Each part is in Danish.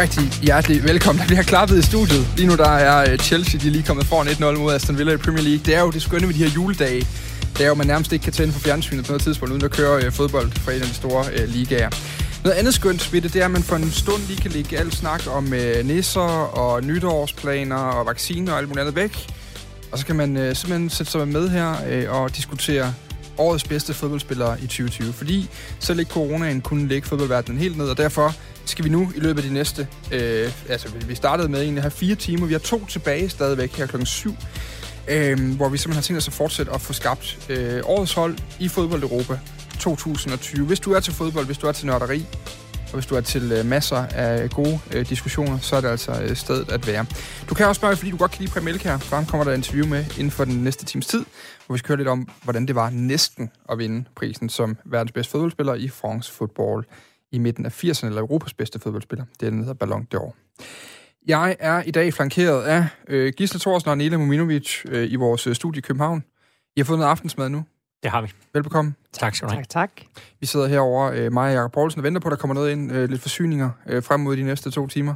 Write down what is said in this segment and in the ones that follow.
rigtig hjertelig velkommen. Der bliver klappet i studiet. Lige nu der er øh, Chelsea, de er lige kommet foran 1-0 mod Aston Villa i Premier League. Det er jo det skønne ved de her juledage. Det er jo, man nærmest ikke kan tænde for fjernsynet på noget tidspunkt, uden at køre øh, fodbold fra en af de store øh, ligaer. Noget andet skønt ved det, det er, at man for en stund lige kan lægge alt snak om øh, nisser og nytårsplaner og vacciner og alt muligt andet væk. Og så kan man øh, simpelthen sætte sig med her øh, og diskutere årets bedste fodboldspillere i 2020. Fordi så ikke coronaen kunne lægge fodboldverdenen helt ned, og derfor skal vi nu i løbet af de næste... Øh, altså, vi startede med egentlig at have fire timer. Vi har to tilbage stadigvæk her klokken syv. Øh, hvor vi simpelthen har tænkt os at fortsætte at få skabt øh, årets hold i fodbold Europa 2020. Hvis du er til fodbold, hvis du er til nørderi, og hvis du er til øh, masser af gode øh, diskussioner, så er det altså øh, stedet at være. Du kan også spørge, fordi du godt kan lide Præm her, for ham kommer der et interview med inden for den næste times tid, hvor vi skal høre lidt om, hvordan det var næsten at vinde prisen som verdens bedste fodboldspiller i France Football i midten af 80'erne, eller Europas bedste fodboldspiller. Det er den hedder Ballon d'Or. Jeg er i dag flankeret af øh, Gisle Thorsen og Nela Muminovic øh, i vores øh, studie i København. I har fået noget aftensmad nu. Det har vi. Velbekomme. Tak skal du have. Tak, tak. Vi sidder herovre, øh, mig og Jacob Poulsen, og venter på, at der kommer noget ind, øh, lidt forsyninger øh, frem mod de næste to timer.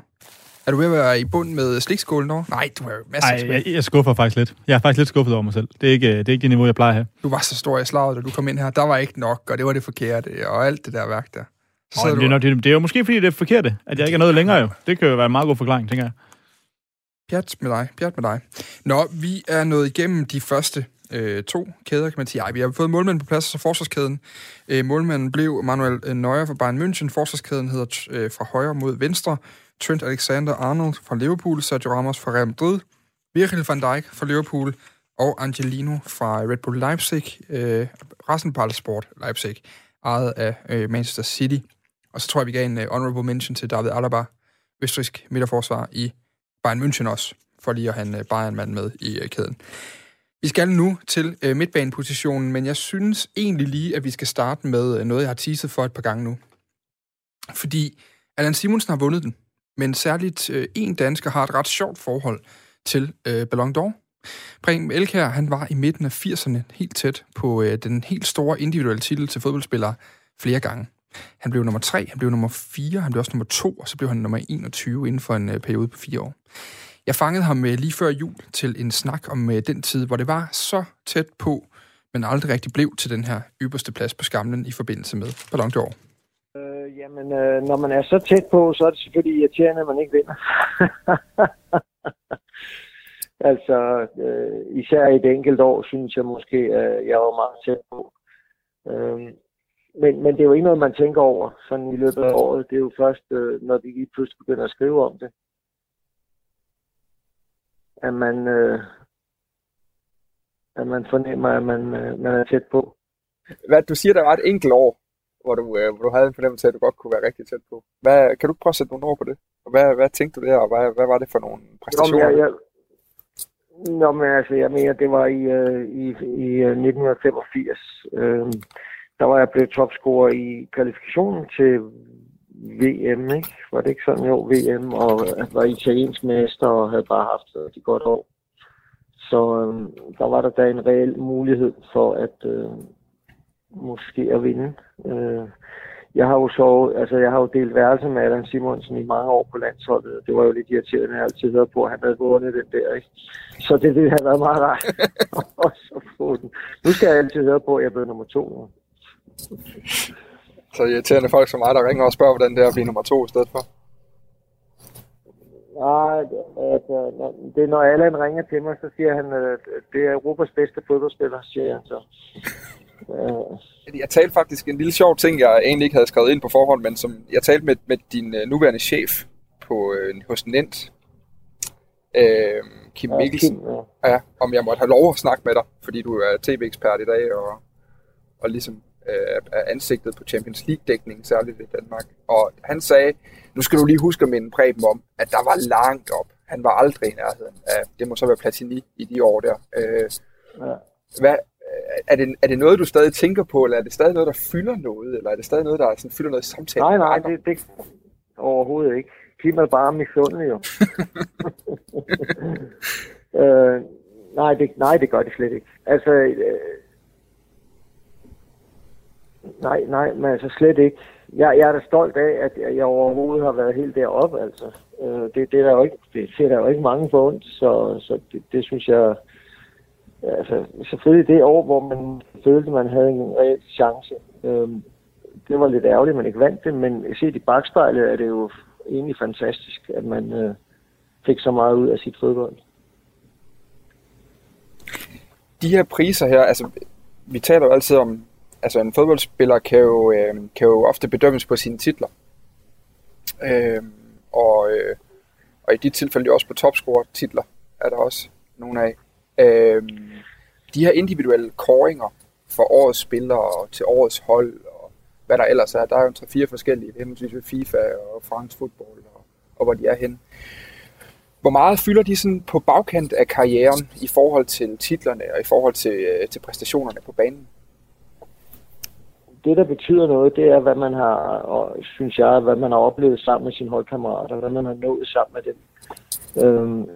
Er du ved at være i bund med slikskålen dog? Nej, du har jo masser Ej, jeg, jeg skuffer faktisk lidt. Jeg er faktisk lidt skuffet over mig selv. Det er ikke det, er ikke det niveau, jeg plejer at have. Du var så stor i slaget, da du kom ind her. Der var ikke nok, og det var det forkerte, og alt det der værk der. Oh, det, er nok, det, det er jo måske, fordi det er forkerte, at jeg ikke er noget længere jo. Det kan jo være en meget god forklaring, tænker jeg. Pjat med dig, pjat med dig. Nå, vi er nået igennem de første øh, to kæder, kan man sige. Ej, vi har fået målmanden på plads, så forsvarskæden. Øh, målmanden blev Manuel øh, Neuer fra Bayern München. Forsvarskæden hedder øh, fra højre mod venstre. Trent Alexander-Arnold fra Liverpool, Sergio Ramos fra Real Madrid, Virgil van Dijk fra Liverpool og Angelino fra Red Bull Leipzig, øh, Rasenball Sport Leipzig, ejet af øh, Manchester City. Og så tror jeg, vi gav en uh, honorable mention til David Alaba, østrisk midterforsvar i Bayern München også, for lige at have en uh, Bayern-mand med i uh, kæden. Vi skal nu til uh, midtbanepositionen, men jeg synes egentlig lige, at vi skal starte med uh, noget, jeg har teaset for et par gange nu. Fordi Allan Simonsen har vundet den, men særligt uh, en dansker har et ret sjovt forhold til uh, Ballon d'Or. Prem Elkær, han var i midten af 80'erne helt tæt på øh, den helt store individuelle titel til fodboldspillere flere gange. Han blev nummer 3, han blev nummer 4, han blev også nummer 2, og så blev han nummer 21 inden for en øh, periode på fire år. Jeg fangede ham øh, lige før jul til en snak om øh, den tid, hvor det var så tæt på, men aldrig rigtig blev til den her ypperste plads på skamlen i forbindelse med Ballon d'Or. Øh, jamen, øh, når man er så tæt på, så er det selvfølgelig irriterende, at man ikke vinder. altså, øh, især i et enkelt år, synes jeg måske, at jeg var meget tæt på. Øh, men, men det er jo ikke noget, man tænker over sådan i løbet af året. Det er jo først, øh, når de lige pludselig begynder at skrive om det, at man, øh, at man fornemmer, at man, øh, man er tæt på. Hvad, du siger, der var et enkelt år, hvor du, øh, hvor du havde en fornemmelse af, at du godt kunne være rigtig tæt på. Hvad, kan du prøve at sætte nogle ord på det? Hvad, hvad tænkte du der, og hvad, hvad var det for nogle præstationer? Nå, men jeg, jeg, Nå, men altså, jeg mener, det var i, øh, i, i 1985. Øh, der var jeg blevet topscorer i kvalifikationen til VM, ikke? Var det ikke sådan? Jo, VM, og jeg var italiensk mester og havde bare haft øh, det godt år. Så øh, der var der da en reel mulighed for at øh, måske at vinde. Øh, jeg har jo så, altså jeg har jo delt værelse med Allan Simonsen i mange år på landsholdet. Det var jo lidt irriterende, at jeg altid hørte på, at han havde vundet den der, ikke? Så det ville have været meget rart at få den. Nu skal jeg altid høre på, at jeg blev nummer to. Så irriterende folk som mig, der ringer og spørger, hvordan det er at blive nummer to i stedet for. Nej, altså, det er når Allan ringer til mig, så siger han, at det er Europas bedste fodboldspiller, siger han så. Jeg talte faktisk en lille sjov ting, jeg egentlig ikke havde skrevet ind på forhånd, men som jeg talte med, med din uh, nuværende chef på, uh, hos Nent, uh, Kim ja, Mikkelsen, Kim, ja. Ja, om jeg måtte have lov at snakke med dig, fordi du er tv-ekspert i dag, og, og ligesom uh, er ansigtet på Champions League-dækning, særligt i Danmark. Og han sagde, nu skal du lige huske at minde Preben om, at der var langt op. Han var aldrig i nærheden af, det må så være Platini i de år der. Ja. Hvad, er det, er det noget, du stadig tænker på, eller er det stadig noget, der fylder noget, eller er det stadig noget, der sådan, fylder noget samtale? Nej, nej, det, det overhovedet ikke. Kim er bare misundelig jo. øh, nej, det, nej, det gør det slet ikke. Altså, øh, Nej, nej, men altså slet ikke. Jeg, jeg er da stolt af, at jeg overhovedet har været helt deroppe, altså. Øh, det, det, er der jo ikke, det ser der jo ikke mange for ondt, så, så det, det synes jeg... Altså, selvfølgelig det år, hvor man følte, man havde en reel chance. Øh, det var lidt ærgerligt, at man ikke vandt det, men set i bagspejlet er det jo egentlig fantastisk, at man øh, fik så meget ud af sit fodbold. De her priser her, altså vi taler jo altid om, altså en fodboldspiller kan jo, øh, kan jo ofte bedømmes på sine titler. Øh, og, øh, og i de tilfælde også på topscore-titler er der også nogle af. Øh, de her individuelle koringer for årets spillere og til årets hold og hvad der ellers er. Der er jo tre fire forskellige, henholdsvis ved FIFA og France Football og, og hvor de er henne. Hvor meget fylder de sådan på bagkant af karrieren i forhold til titlerne og i forhold til, øh, til præstationerne på banen? Det, der betyder noget, det er, hvad man har, og synes jeg, hvad man har oplevet sammen med sine holdkammerater, hvad man har nået sammen med dem. Øhm,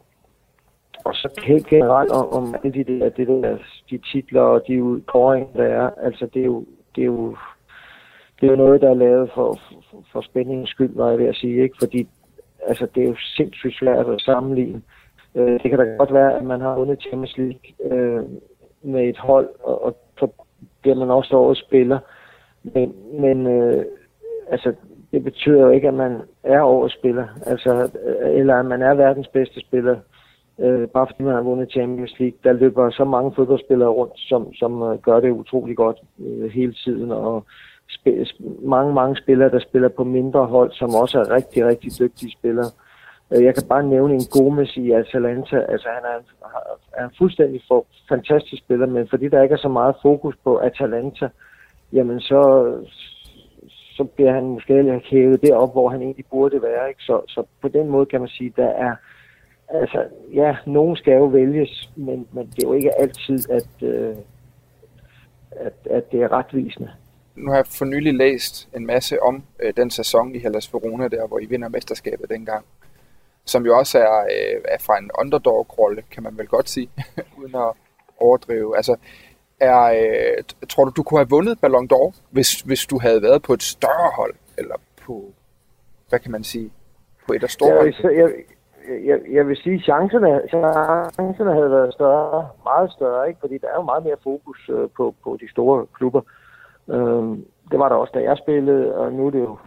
og så helt generelt om, om de, der, det der, de titler og de udkåringer, der er, altså det er jo, det er jo, det er jo noget, der er lavet for, for, for spændingens skyld, var jeg ved at sige, ikke? Fordi altså, det er jo sindssygt svært at sammenligne. Øh, det kan da godt være, at man har vundet Champions League øh, med et hold, og, og så bliver man også årets spiller. Men, men øh, altså, det betyder jo ikke, at man er overspiller, altså, øh, eller at man er verdens bedste spiller, øh, bare fordi man har vundet Champions League. Der løber så mange fodboldspillere rundt, som, som øh, gør det utrolig godt øh, hele tiden, og mange, mange spillere, der spiller på mindre hold, som også er rigtig, rigtig dygtige spillere. Øh, jeg kan bare nævne en Gomes i Atalanta. Altså, han er en, er en fuldstændig for, fantastisk spiller, men fordi der ikke er så meget fokus på Atalanta, jamen så, så bliver han måske hævet derop, hvor han egentlig burde være. Ikke? Så, så på den måde kan man sige, der er altså, ja, nogen skal jo vælges, men, men det er jo ikke altid, at, øh, at, at det er retvisende nu har jeg for nylig læst en masse om øh, den sæson i Hellas Verona, der hvor I vinder mesterskabet dengang. Som jo også er, øh, er fra en underdog-rolle, kan man vel godt sige, uden at overdrive. Altså, er, øh, tror du, du kunne have vundet Ballon d'Or, hvis, hvis du havde været på et større hold, eller på, hvad kan man sige, på et af store jeg? Jeg, jeg, jeg vil sige, at chancerne, chancerne havde været større, meget større, ikke? fordi der er jo meget mere fokus øh, på, på de store klubber. Øh, det var der også, da jeg spillede, og nu er det jo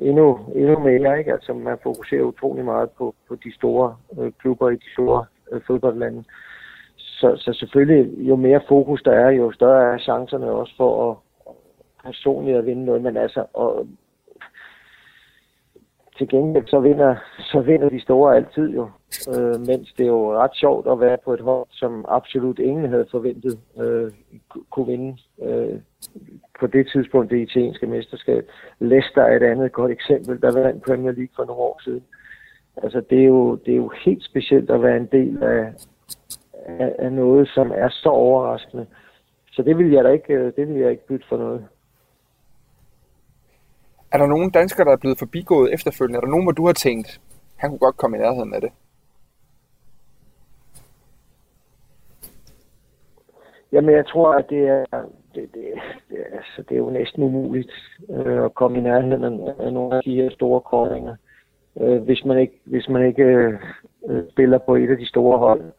endnu, endnu mere, ikke? Altså, man fokuserer utrolig meget på, på de store øh, klubber i de store øh, fodboldlande. Så, så selvfølgelig, jo mere fokus der er, jo større er chancerne også for at personligt at vinde noget. Men altså, og, til gengæld så vinder, så vinder de store altid jo. Øh, mens det er jo ret sjovt at være på et hold, som absolut ingen havde forventet øh, kunne vinde øh, på det tidspunkt det italienske mesterskab. Leicester er et andet godt eksempel, der vandt Premier League for nogle år siden. Altså det er jo, det er jo helt specielt at være en del af, af, af noget, som er så overraskende. Så det vil jeg da ikke, øh, det vil jeg ikke bytte for noget. Er der nogen danskere, der er blevet forbigået efterfølgende? Er der nogen, hvor du har tænkt, han kunne godt komme i nærheden af det? Jamen, jeg tror, at det er, det, det, det, altså, det er jo næsten umuligt øh, at komme i nærheden af, af nogle af de her store kåringer, øh, hvis man ikke, hvis man ikke øh, spiller på et af de store hold.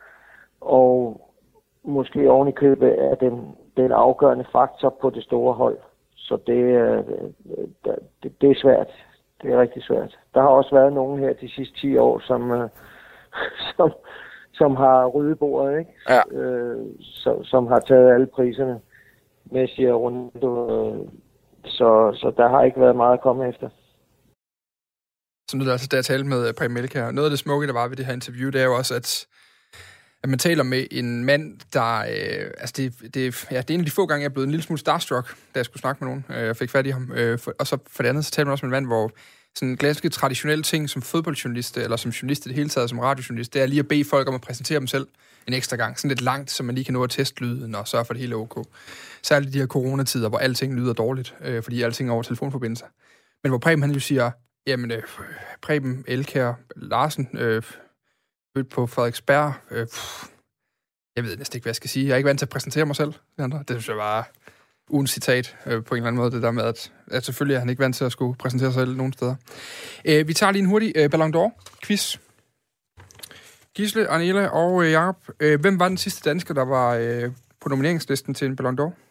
Og måske oven i købet er den, den afgørende faktor på det store hold. Så det, øh, det, det er svært. Det er rigtig svært. Der har også været nogen her de sidste 10 år, som, øh, som, som har ryddet bordet, ikke? Ja. Øh, som, som har taget alle priserne. Messi og Ronaldo. Øh, så, så der har ikke været meget at komme efter. Nu er altså, da jeg talte med Preben Melker, noget af det smukke, der var ved det her interview, det er jo også, at at man taler med en mand, der... Øh, altså, det, det, ja, det er en af de få gange, jeg er blevet en lille smule starstruck, da jeg skulle snakke med nogen, øh, jeg fik fat i ham. Øh, for, og så for det andet, så taler man også med en mand, hvor sådan ganske traditionelle ting som fodboldjournalist, eller som journalist i det hele taget, som radiojournalist, det er lige at bede folk om at præsentere dem selv en ekstra gang, sådan lidt langt, så man lige kan nå at teste lyden og sørge for, at det hele er ok. Særligt de her coronatider, hvor alting lyder dårligt, øh, fordi alting er over telefonforbindelser. Men hvor Preben han jo siger, jamen øh, Preben Elkær Larsen, øh, på Frederiksberg, øh, pff, jeg ved næsten ikke, hvad jeg skal sige. Jeg er ikke vant til at præsentere mig selv. Det, andre. det synes jeg bare... ugens citat øh, på en eller anden måde, det der med, at, at selvfølgelig er han ikke vant til at skulle præsentere sig selv nogen steder. Øh, vi tager lige en hurtig øh, Ballon d'Or-quiz. Gisle, Arnela og øh, Jacob, øh, hvem var den sidste dansker, der var øh, på nomineringslisten til en Ballon d'Or?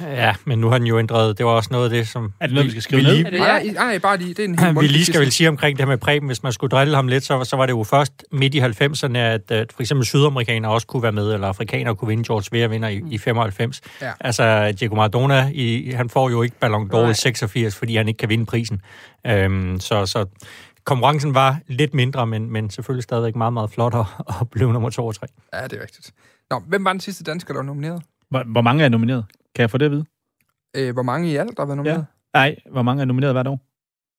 Ja, men nu har den jo ændret. Det var også noget af det, som... Er det noget, vi skal skrive vi ned? lige, Er det Nej, nej, bare lige. Det er en helt vi lige skal vel sige omkring det her med Preben, hvis man skulle drille ham lidt, så, så var det jo først midt i 90'erne, at, at for eksempel sydamerikanere også kunne være med, eller afrikanere kunne vinde. George Weah vinder i, i 95. Ja. Altså, Diego Maradona, i, han får jo ikke Ballon d'Or i 86, fordi han ikke kan vinde prisen. Øhm, så, så konkurrencen var lidt mindre, men, men selvfølgelig stadigvæk meget, meget flot at, at blive nummer 2 og 3. Ja, det er rigtigt. Nå, hvem var den sidste dansker, der var nomineret? Hvor, hvor mange er nomineret? Kan jeg få det at vide? Øh, hvor mange i alt, der har været nomineret? Nej, hvor mange er nomineret hvert år?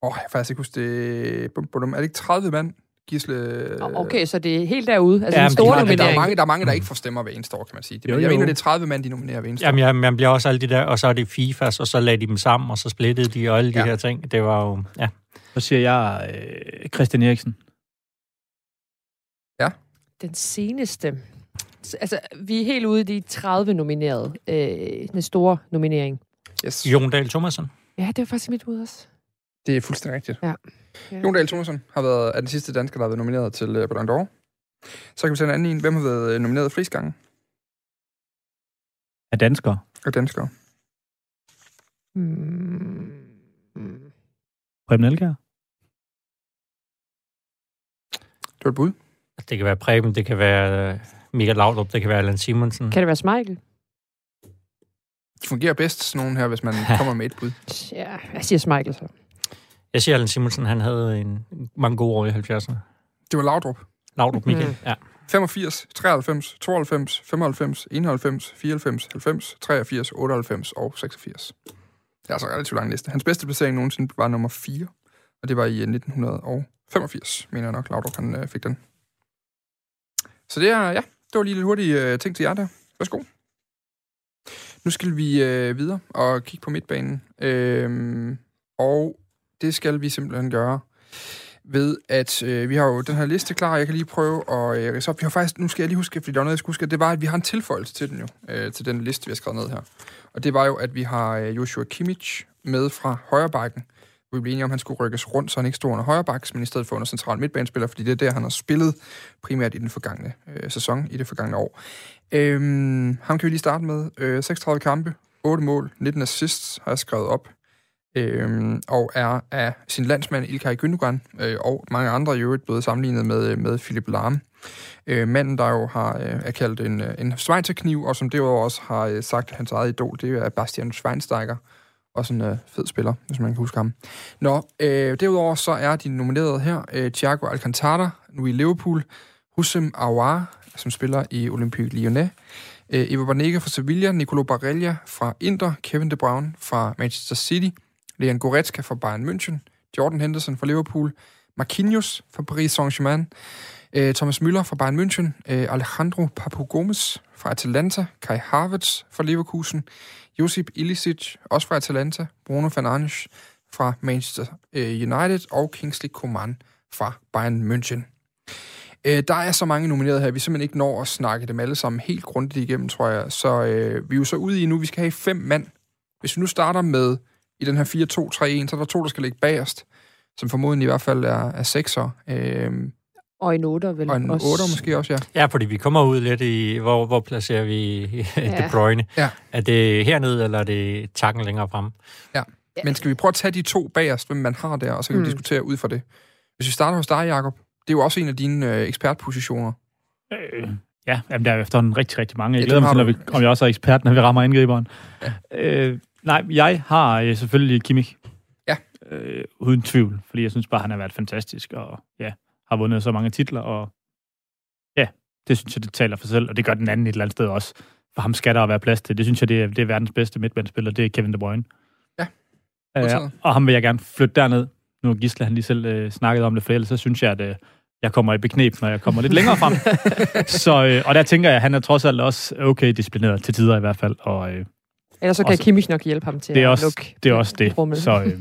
Åh, oh, jeg kan faktisk ikke huske det. Bum, bum, Er det ikke 30 mand, Gisle? Okay, så det er helt derude. Altså Ja, ja, en stor Men der er, mange, der er mange, der ikke får stemmer hver eneste år, kan man sige. Det, Jo, jeg jo. mener, det er 30 mand, de nominerer hver eneste Jamen, år. ja, man bliver også alle de der, og så er det FIFAs, og så lagde de dem sammen, og så splittede de, og alle de Ja. her ting. Det var jo, ja. Så siger jeg øh, Christian Eriksen. Den seneste. Altså, vi er helt ude i de 30 nominerede. Øh, den store nominering. Yes. Jon Dahl Thomasen. Ja, det var faktisk mit bud også. Det er fuldstændig rigtigt. Ja. Ja. Jon Dahl Thomasen har været, er den sidste dansker, der har været nomineret til uh, Ballon d'Or. Så kan vi tage en anden en. Hvem har været øh, nomineret flest gange Er dansker. af danskere? Mm. Mm. Preben Elkjær. Det var et bud. Det kan være Preben, det kan være øh, Michael Laudrup, det kan være Allan Simonsen. Kan det være Smeichel? De fungerer bedst, sådan nogle her, hvis man kommer med et bud. Ja, jeg siger Smeichel så. Jeg siger, Allan Simonsen, han havde en mange gode år i 70'erne. Det var Laudrup. Laudrup Michael, Mm. ja. 85, 93, 92, 95, 91, 94, 90, 83, 98 og 86. Det er altså en relativt lang liste. Hans bedste placering nogensinde var nummer 4, og det var i øh, 1985, mener jeg nok, Laudrup han øh, fik den. Så det er, ja, det var lige lidt hurtigt øh, ting til jer der. Værsgo. Nu skal vi øh, videre og kigge på midtbanen. Øhm, og det skal vi simpelthen gøre ved, at øh, vi har jo den her liste klar, jeg kan lige prøve at øh, rise op. Vi har faktisk, nu skal jeg lige huske, fordi der var noget, jeg skulle huske, at det var, at vi har en tilføjelse til den jo, øh, til den liste, vi har skrevet ned her. Og det var jo, at vi har øh, Joshua Kimmich med fra højrebakken. Vi blev enige om, at han skulle rykkes rundt, så han ikke stod under højrebaks, men i stedet for under central midtbanespiller, fordi det er der, han har spillet primært i den forgangne øh, sæson, i det forgangne år. Øhm, ham kan vi lige starte med. Øh, 36 kampe, 8 mål, 19 assists har jeg skrevet op øhm, og er af sin landsmand Ilkay Gündogan øh, og mange andre i øvrigt blevet sammenlignet med, øh, med Philip Lahm. Øh, manden, der jo har, øh, er kaldt en, øh, en Schweizerkniv, og som derudover også har øh, sagt, hans eget idol, det er Bastian Schweinsteiger. Også en øh, fed spiller, hvis man kan huske ham. Nå, øh, derudover så er de nomineret her, øh, Thiago Alcantara, nu i Liverpool, Hussein Aouar, som spiller i Olympique Lyonnais, øh, Eva Banega fra Sevilla, Nicolo Barella fra Inter, Kevin De Bruyne fra Manchester City, Leon Goretzka fra Bayern München, Jordan Henderson fra Liverpool, Marquinhos fra Paris Saint-Germain, øh, Thomas Müller fra Bayern München, øh, Alejandro Papu Gomes fra Atalanta, Kai Havertz fra Leverkusen, Josip Ilicic, også fra Atalanta, Bruno Fernandes fra Manchester øh, United og Kingsley Coman fra Bayern München. Øh, der er så mange nomineret her, at vi simpelthen ikke når at snakke dem alle sammen helt grundigt igennem, tror jeg. Så øh, vi er jo så ude i nu, vi skal have fem mand. Hvis vi nu starter med i den her 4-2-3-1, så er der to, der skal ligge bagerst, som formodentlig i hvert fald er, er sekser. Øh, og en 8 vel og en også. 8 måske også, ja. Ja, fordi vi kommer ud lidt i, hvor, hvor placerer vi Ja. De Bruyne? Ja. Er det hernede, eller er det takken længere fremme? Men skal vi prøve at tage de to bagerst, hvem man har der, og så kan mm. vi diskutere ud fra det. Hvis vi starter hos dig, Jacob, det er jo også en af dine øh, ekspertpositioner. Øh, ja, jamen, der er efterhånden rigtig, rigtig mange. Jeg Ja, glæder mig til, når vi, om jeg også er ekspert, når vi rammer angriberen. Ja. Øh, nej, jeg har øh, selvfølgelig Kimmich. Ja. Øh, uden tvivl, fordi jeg synes bare, han har været fantastisk, og ja, har vundet så mange titler, og ja, det synes jeg, det taler for sig selv, og det gør den anden et eller andet sted også. For ham skal der være plads til. Det synes jeg, det er, det er verdens bedste midtbandspiller, det er Kevin De Bruyne. Ja, Øh, og ham vil jeg gerne flytte derned. Nu har Gisle, han lige selv øh, snakket om det, for ellers så synes jeg, at øh, jeg kommer i beknep, når jeg kommer lidt længere frem. så, øh, og der tænker jeg, at han er trods alt også okay disciplineret til tider i hvert fald, og øh, Ellers så kan Også- Kimmich nok hjælpe ham til det er at også lukke det. Er også det. rummet. Så øh,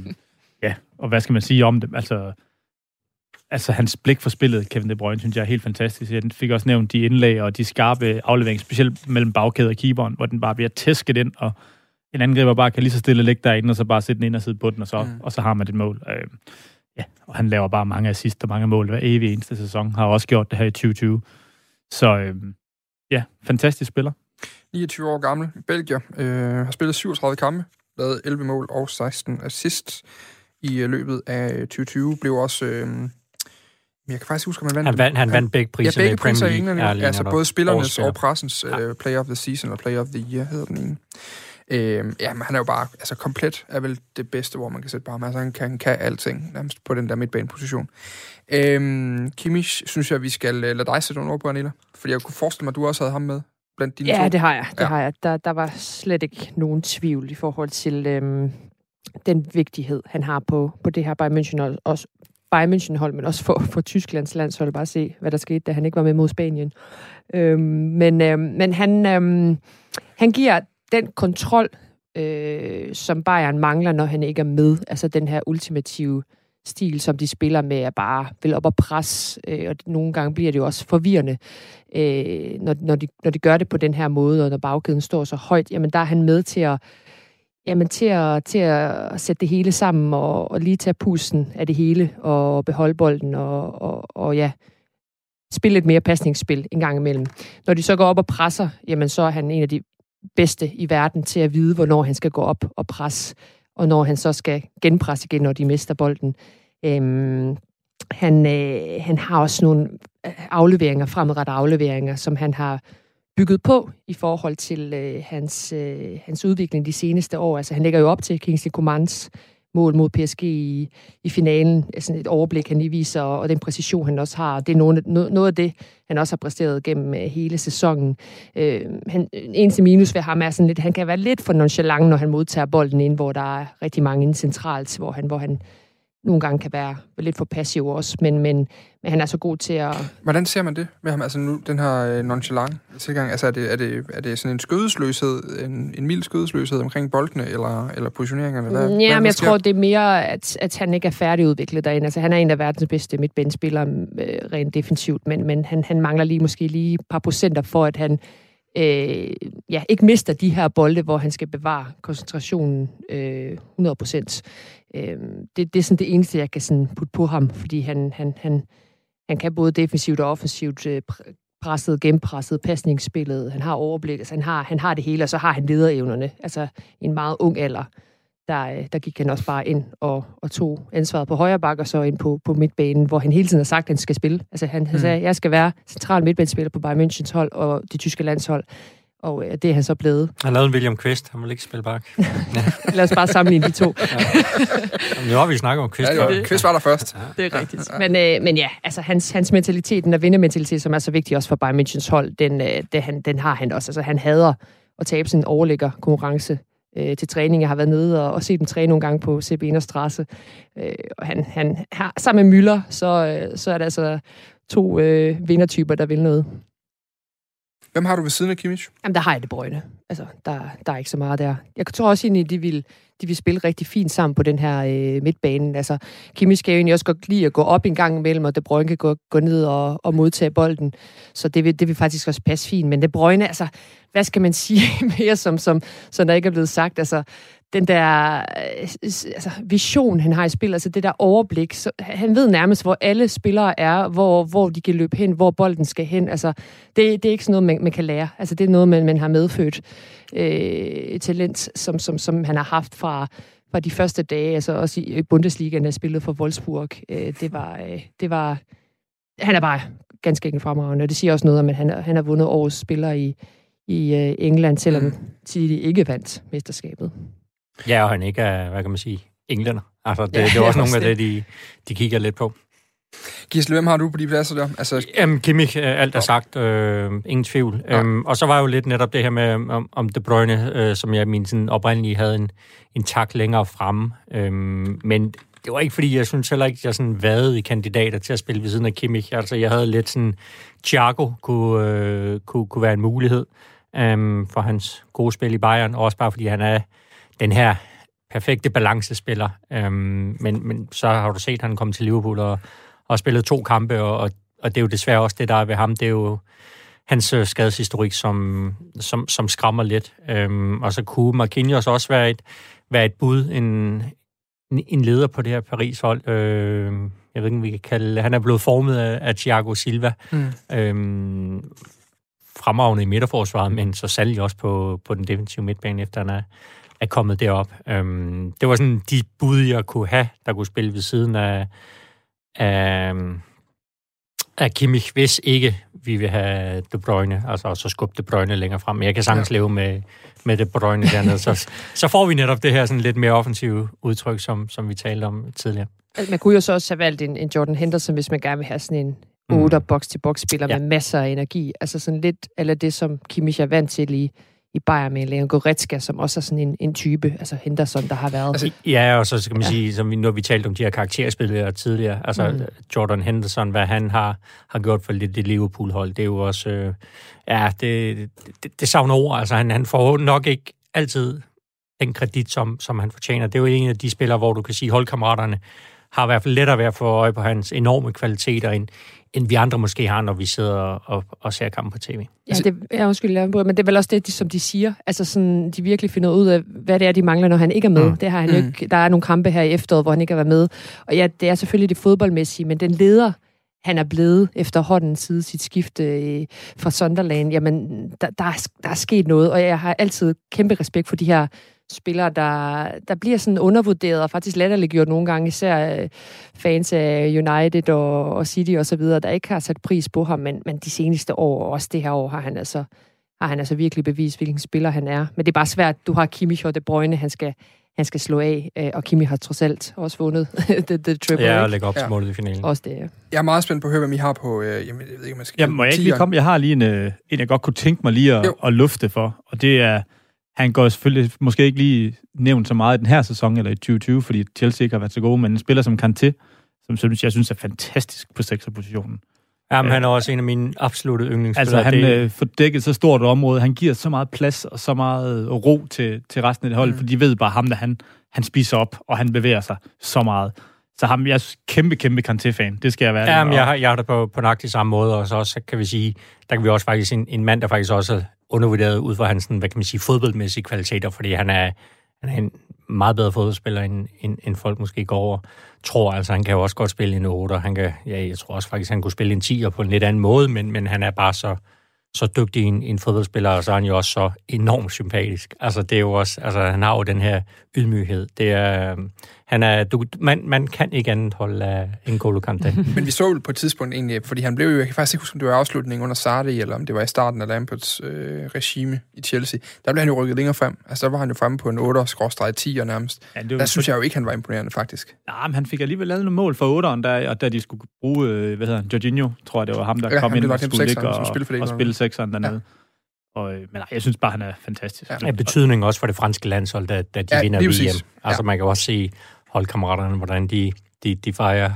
ja, og hvad skal man sige om det? Altså, altså hans blik for spillet, Kevin De Bruyne, synes jeg er helt fantastisk. Jeg fik også nævnt de indlæg og de skarpe afleveringer, specielt mellem bagkæde og keeperen, hvor den bare bliver tæsket ind, og en angriber bare kan lige så stille ligge derinde, og så bare sætte den ind og sidde på den, og så, mm. og så har man et mål. Øh, ja, og han laver bare mange assist og mange mål hver evig eneste sæson. Har også gjort det her i 2020. Så øh, ja, fantastisk spiller. 29 år gammel, Belgier, øh, har spillet 37 kampe, lavet 11 mål og 16 assist i øh, løbet af 2020. Blev også... Øh, jeg kan faktisk huske, at man vandt... Han vandt, han vandt begge priser ja, begge med Premier League. League. Ja, altså både spillernes og pressens ja. uh, Player of the Season og Player of the Year hedder den ene. Øh, ja, men han er jo bare, altså komplet er vel det bedste, hvor man kan sætte bare med. Altså han kan, kan alting nærmest på den der midtbaneposition. Øh, Kimmich, synes jeg, vi skal uh, lade dig sætte nogle ord på, Anila. Fordi jeg kunne forestille mig, at du også havde ham med blandt dine Ja, to. det har jeg. Det Ja. har jeg. Der, der var slet ikke nogen tvivl i forhold til øhm, den vigtighed, han har på, på det her Bayern München, og også Bayern München hold, men også for, for Tysklands landshold. Bare se, hvad der skete, da han ikke var med mod Spanien. Øhm, men øhm, men han, øhm, han giver den kontrol, øh, som Bayern mangler, når han ikke er med. Altså den her ultimative stil, som de spiller med, er bare vil op og pres, øh, og nogle gange bliver det jo også forvirrende, øh, når, når, de, når de gør det på den her måde, og når bagkæden står så højt, jamen der er han med til at, jamen, til at, til at sætte det hele sammen, og, og lige tage pusten af det hele, og beholde bolden, og, og, og ja, spille et mere pasningsspil en gang imellem. Når de så går op og presser, jamen så er han en af de bedste i verden til at vide, hvornår han skal gå op og presse, og når han så skal genpresse igen, når de mister bolden. Øhm, han, øh, han har også nogle øh, afleveringer, fremadrettede afleveringer, som han har bygget på i forhold til øh, hans, øh, hans udvikling de seneste år. Altså, han lægger jo op til Kingsley Commands mål mod PSG i, i finalen. Altså et overblik, han lige viser, og den præcision, han også har. Det er noget, noget af det, han også har præsteret gennem øh, hele sæsonen. Øh, han, øh, eneste minus ved ham er sådan lidt, han kan være lidt for nonchalant, når han modtager bolden ind, hvor der er rigtig mange centralt, hvor han, hvor han nogle gange kan være lidt for passiv også, men, men, men han er så god til at... Hvordan ser man det med ham? Altså nu, den her øh, nonchalant tilgang, altså er det, er det, er det sådan en skødesløshed, en, en mild skødesløshed omkring boldene, eller, eller positioneringerne? Hvad, ja, hvad, men jeg sker? tror, det er mere, at, at han ikke er færdigudviklet derinde. Altså, han er en af verdens bedste midtbanespillere øh, rent defensivt, men, men han, han mangler lige måske lige et par procenter for, at han øh, ja, ikke mister de her bolde, hvor han skal bevare koncentrationen øh, 100 procent. Øh, det, det er sådan det eneste, jeg kan sådan putte på ham, fordi han, han, han, han kan både defensivt og offensivt øh, presset, genpresset, pasningsspillet, han har overblik, altså han har, han har det hele, og så har han lederevnerne. Altså en meget ung alder, der, øh, der gik han også bare ind og, og tog ansvaret på højre bakke og så ind på, på midtbanen, hvor han hele tiden har sagt, at han skal spille. Altså han, han Mm. sagde, jeg skal være central midtbanespiller på Bayern Münchens hold og det tyske landshold. Og øh, det er han så blevet. Han lavede en William Quist. Han vil ikke spille bak. Lad os bare sammenligne de to. Jamen, nu har vi snakket om Quist. Ja, jo, Kvist var der først. Det er rigtigt. Men, øh, men ja, altså hans, hans mentalitet, den der vindermentalitet, som er så vigtig også for Bayern Münchens hold, den, øh, det, han, den har han også. Altså han hader at tabe sådan en overligger konkurrence øh, til træning. Jeg har været nede og, og set dem træne nogle gange på CB Strasse. Øh, og han, han har, sammen med Müller, så, øh, så er det altså to øh, vindertyper, der vil noget. Hvem har du ved siden af Kimmich? Jamen, der har jeg det brøgne. Altså, der, der er ikke så meget der. Jeg tror også egentlig, de vil, de vil spille rigtig fint sammen på den her øh, midtbane. Altså, Kimmich skal jo egentlig også godt lide at gå op en gang imellem, og De Bruyne kan gå, gå ned og, og modtage bolden. Så det vil, det vil faktisk også passe fint. Men De Bruyne, altså, hvad skal man sige mere, som, som, som der ikke er blevet sagt? Altså, den der øh, altså, vision, han har i spil, altså det der overblik. Så han ved nærmest, hvor alle spillere er, hvor, hvor de kan løbe hen, hvor bolden skal hen. Altså, det, det er ikke sådan noget, man, man kan lære. Altså, det er noget, man, man har medfødt øh, talent, som, som, som han har haft fra, fra de første dage, altså også i Bundesligaen, der spillede for Wolfsburg. Øh, det, var, øh, det var... Han er bare ganske enkelt fremragende, og det siger også noget om, at han, han har vundet årets spiller i, i øh, England, selvom Mm. de ikke vandt mesterskabet. Ja, og han ikke er, hvad kan man sige, englænder. Altså, det, Ja, ja, det er også også nogle af det. de, de kigger lidt på. Gisle, hvem har du på de pladser der? Altså, Jamen, Kimmich, øh, alt er sagt. Øh, ingen tvivl. Ja. Ja. Øhm, og så var jo lidt netop det her med, om, om De Bruyne, øh, som jeg min sådan oprindelige havde en, en tak længere fremme. Øhm, men det var ikke, fordi jeg synes heller ikke, jeg sådan vadede i kandidater til at spille ved siden af Kimmich. Altså, jeg havde lidt sådan, Thiago kunne, øh, kunne, kunne være en mulighed øhm, for hans gode spil i Bayern, og også bare fordi han er den her perfekte balancespiller. Øhm, men, men så har du set, at han kom til Liverpool og, og spillet to kampe, og, og, og det er jo desværre også det, der er ved ham. Det er jo hans øh, skadeshistorik, som, som, som skræmmer lidt. Øhm, og så kunne Marquinhos også være et, være et bud, en, en leder på det her Paris-hold. Øh, jeg ved ikke, om vi kan kalde Han er blevet formet af, af Thiago Silva. Mm. Øhm, fremragende i midterforsvaret, men så særligt også på, på den defensive midtbane, efter han er, er kommet derop. Øhm, det var sådan de bud, jeg kunne have, der kunne spille ved siden af, af, af Kimmich, hvis ikke vi vil have De Bruyne, altså så skubbe De Bruyne længere frem. Men jeg kan sagtens ja. leve med, med De Bruyne dernede, så, så får vi netop det her sådan lidt mere offensive udtryk, som, som vi talte om tidligere. Man kunne jo så også have valgt en, en Jordan Henderson, hvis man gerne vil have sådan en 8 mm. box-til-box-spiller ja. med masser af energi. Altså sådan lidt, eller det, som Kimmich er vant til i, i Bayern med Leon Goretzka, som også er sådan en, en type, altså Henderson, der har været. Altså, ja, og så skal man ja. sige, som vi, nu har vi talt om de her karakterspillere tidligere, altså mm. Jordan Henderson, hvad han har, har gjort for det, det Liverpool-hold, det er jo også, øh, ja, det, det, det savner ord, altså han, han får nok ikke altid den kredit, som, som han fortjener. Det er jo en af de spillere, hvor du kan sige, holdkammeraterne har i hvert fald lettere ved at få øje på hans enorme kvaliteter, end, end vi andre måske har, når vi sidder og, og ser kampen på tv. Ja, altså- det, jeg undskyld, men det er vel også det, de, som de siger. Altså sådan, de virkelig finder ud af, hvad det er, de mangler, når han ikke er med. Mm. Det har han mm. ikke. Der er nogle kampe her i efteråret, hvor han ikke har været med. Og ja, det er selvfølgelig det fodboldmæssige, men den leder, han er blevet efterhånden siden sit skifte øh, fra Sunderland, jamen, der, der, er, der er sket noget, og jeg har altid kæmpe respekt for de her spillere, der, der bliver sådan undervurderet og faktisk latterliggjort nogle gange, især øh, fans af United og, og City og så videre, der ikke har sat pris på ham, men, men de seneste år, og også det her år, har han altså har han altså virkelig bevist, hvilken spiller han er. Men det er bare svært. Du har Kimmich og De Bruyne, han skal, han skal slå af, øh, og Kimi har trods alt også vundet det, det triple. Ja, og lægge op til målet i finalen. Også det, ja. Jeg er meget spændt på at høre, hvad I har på... Øh, jamen, jeg ved ikke, man skal... Ja, må jeg ikke lige komme? Jeg har lige en, øh, en jeg godt kunne tænke mig lige at, at lufte for, og det er han går selvfølgelig måske ikke lige nævnt så meget i den her sæson, eller i 2020, fordi Chelsea ikke har været så gode, men en spiller som Kanté, som jeg synes er fantastisk på sekserpositionen. Jamen, øh, han er også en af mine absolute yndlingsspillere. Altså, han øh, får dækket så stort et område. Han giver så meget plads og så meget ro til, til resten af det hold, mm. for de ved bare ham, der han, han spiser op, og han bevæger sig så meget. Så ham, jeg er kæmpe, kæmpe Kanté-fan. Det skal jeg være. Jamen, jeg har, jeg har det på, på nøjagtig samme måde, og så også, kan vi sige, der kan vi også faktisk en, en mand, der faktisk også undervurderet ud fra hans, hvad kan man sige, fodboldmæssige kvaliteter, fordi han er, han er en meget bedre fodboldspiller, end, end, end folk måske går over. Tror altså, han kan jo også godt spille en 8, han kan, ja, jeg tror også faktisk, han kunne spille en 10 på en lidt anden måde, men, men han er bare så, så dygtig en, en fodboldspiller, og så er han jo også så enormt sympatisk. Altså, det er jo også, altså, han har jo den her ydmyghed. Det er, han er, du, man, man kan ikke andet holde af en N'Golo Kanté. Men vi så jo på et tidspunkt egentlig, fordi han blev jo, jeg kan faktisk ikke huske, om det var afslutningen under Sardi, eller om det var i starten af Lamperts øh, regime i Chelsea. Der blev han jo rykket længere frem. Altså, der var han jo fremme på en 8-10'er nærmest. Ja, det var, der synes jeg jo ikke, han var imponerende, faktisk. Ja, men han fik alligevel lavet nogle mål for 8'eren, der, og da de skulle bruge, øh, hvad hedder han, Jorginho, tror jeg, det var ham, der ja, kom ind og skulle ligge og, og spille 6'eren dernede. Ja. Og, øh, men nej, jeg synes bare, han er fantastisk. Ja. ja betydning også for det franske landshold, da, da de ja, vinder VM. Altså, ja. man kan også se holdkammeraterne, hvordan de, de, de fejrer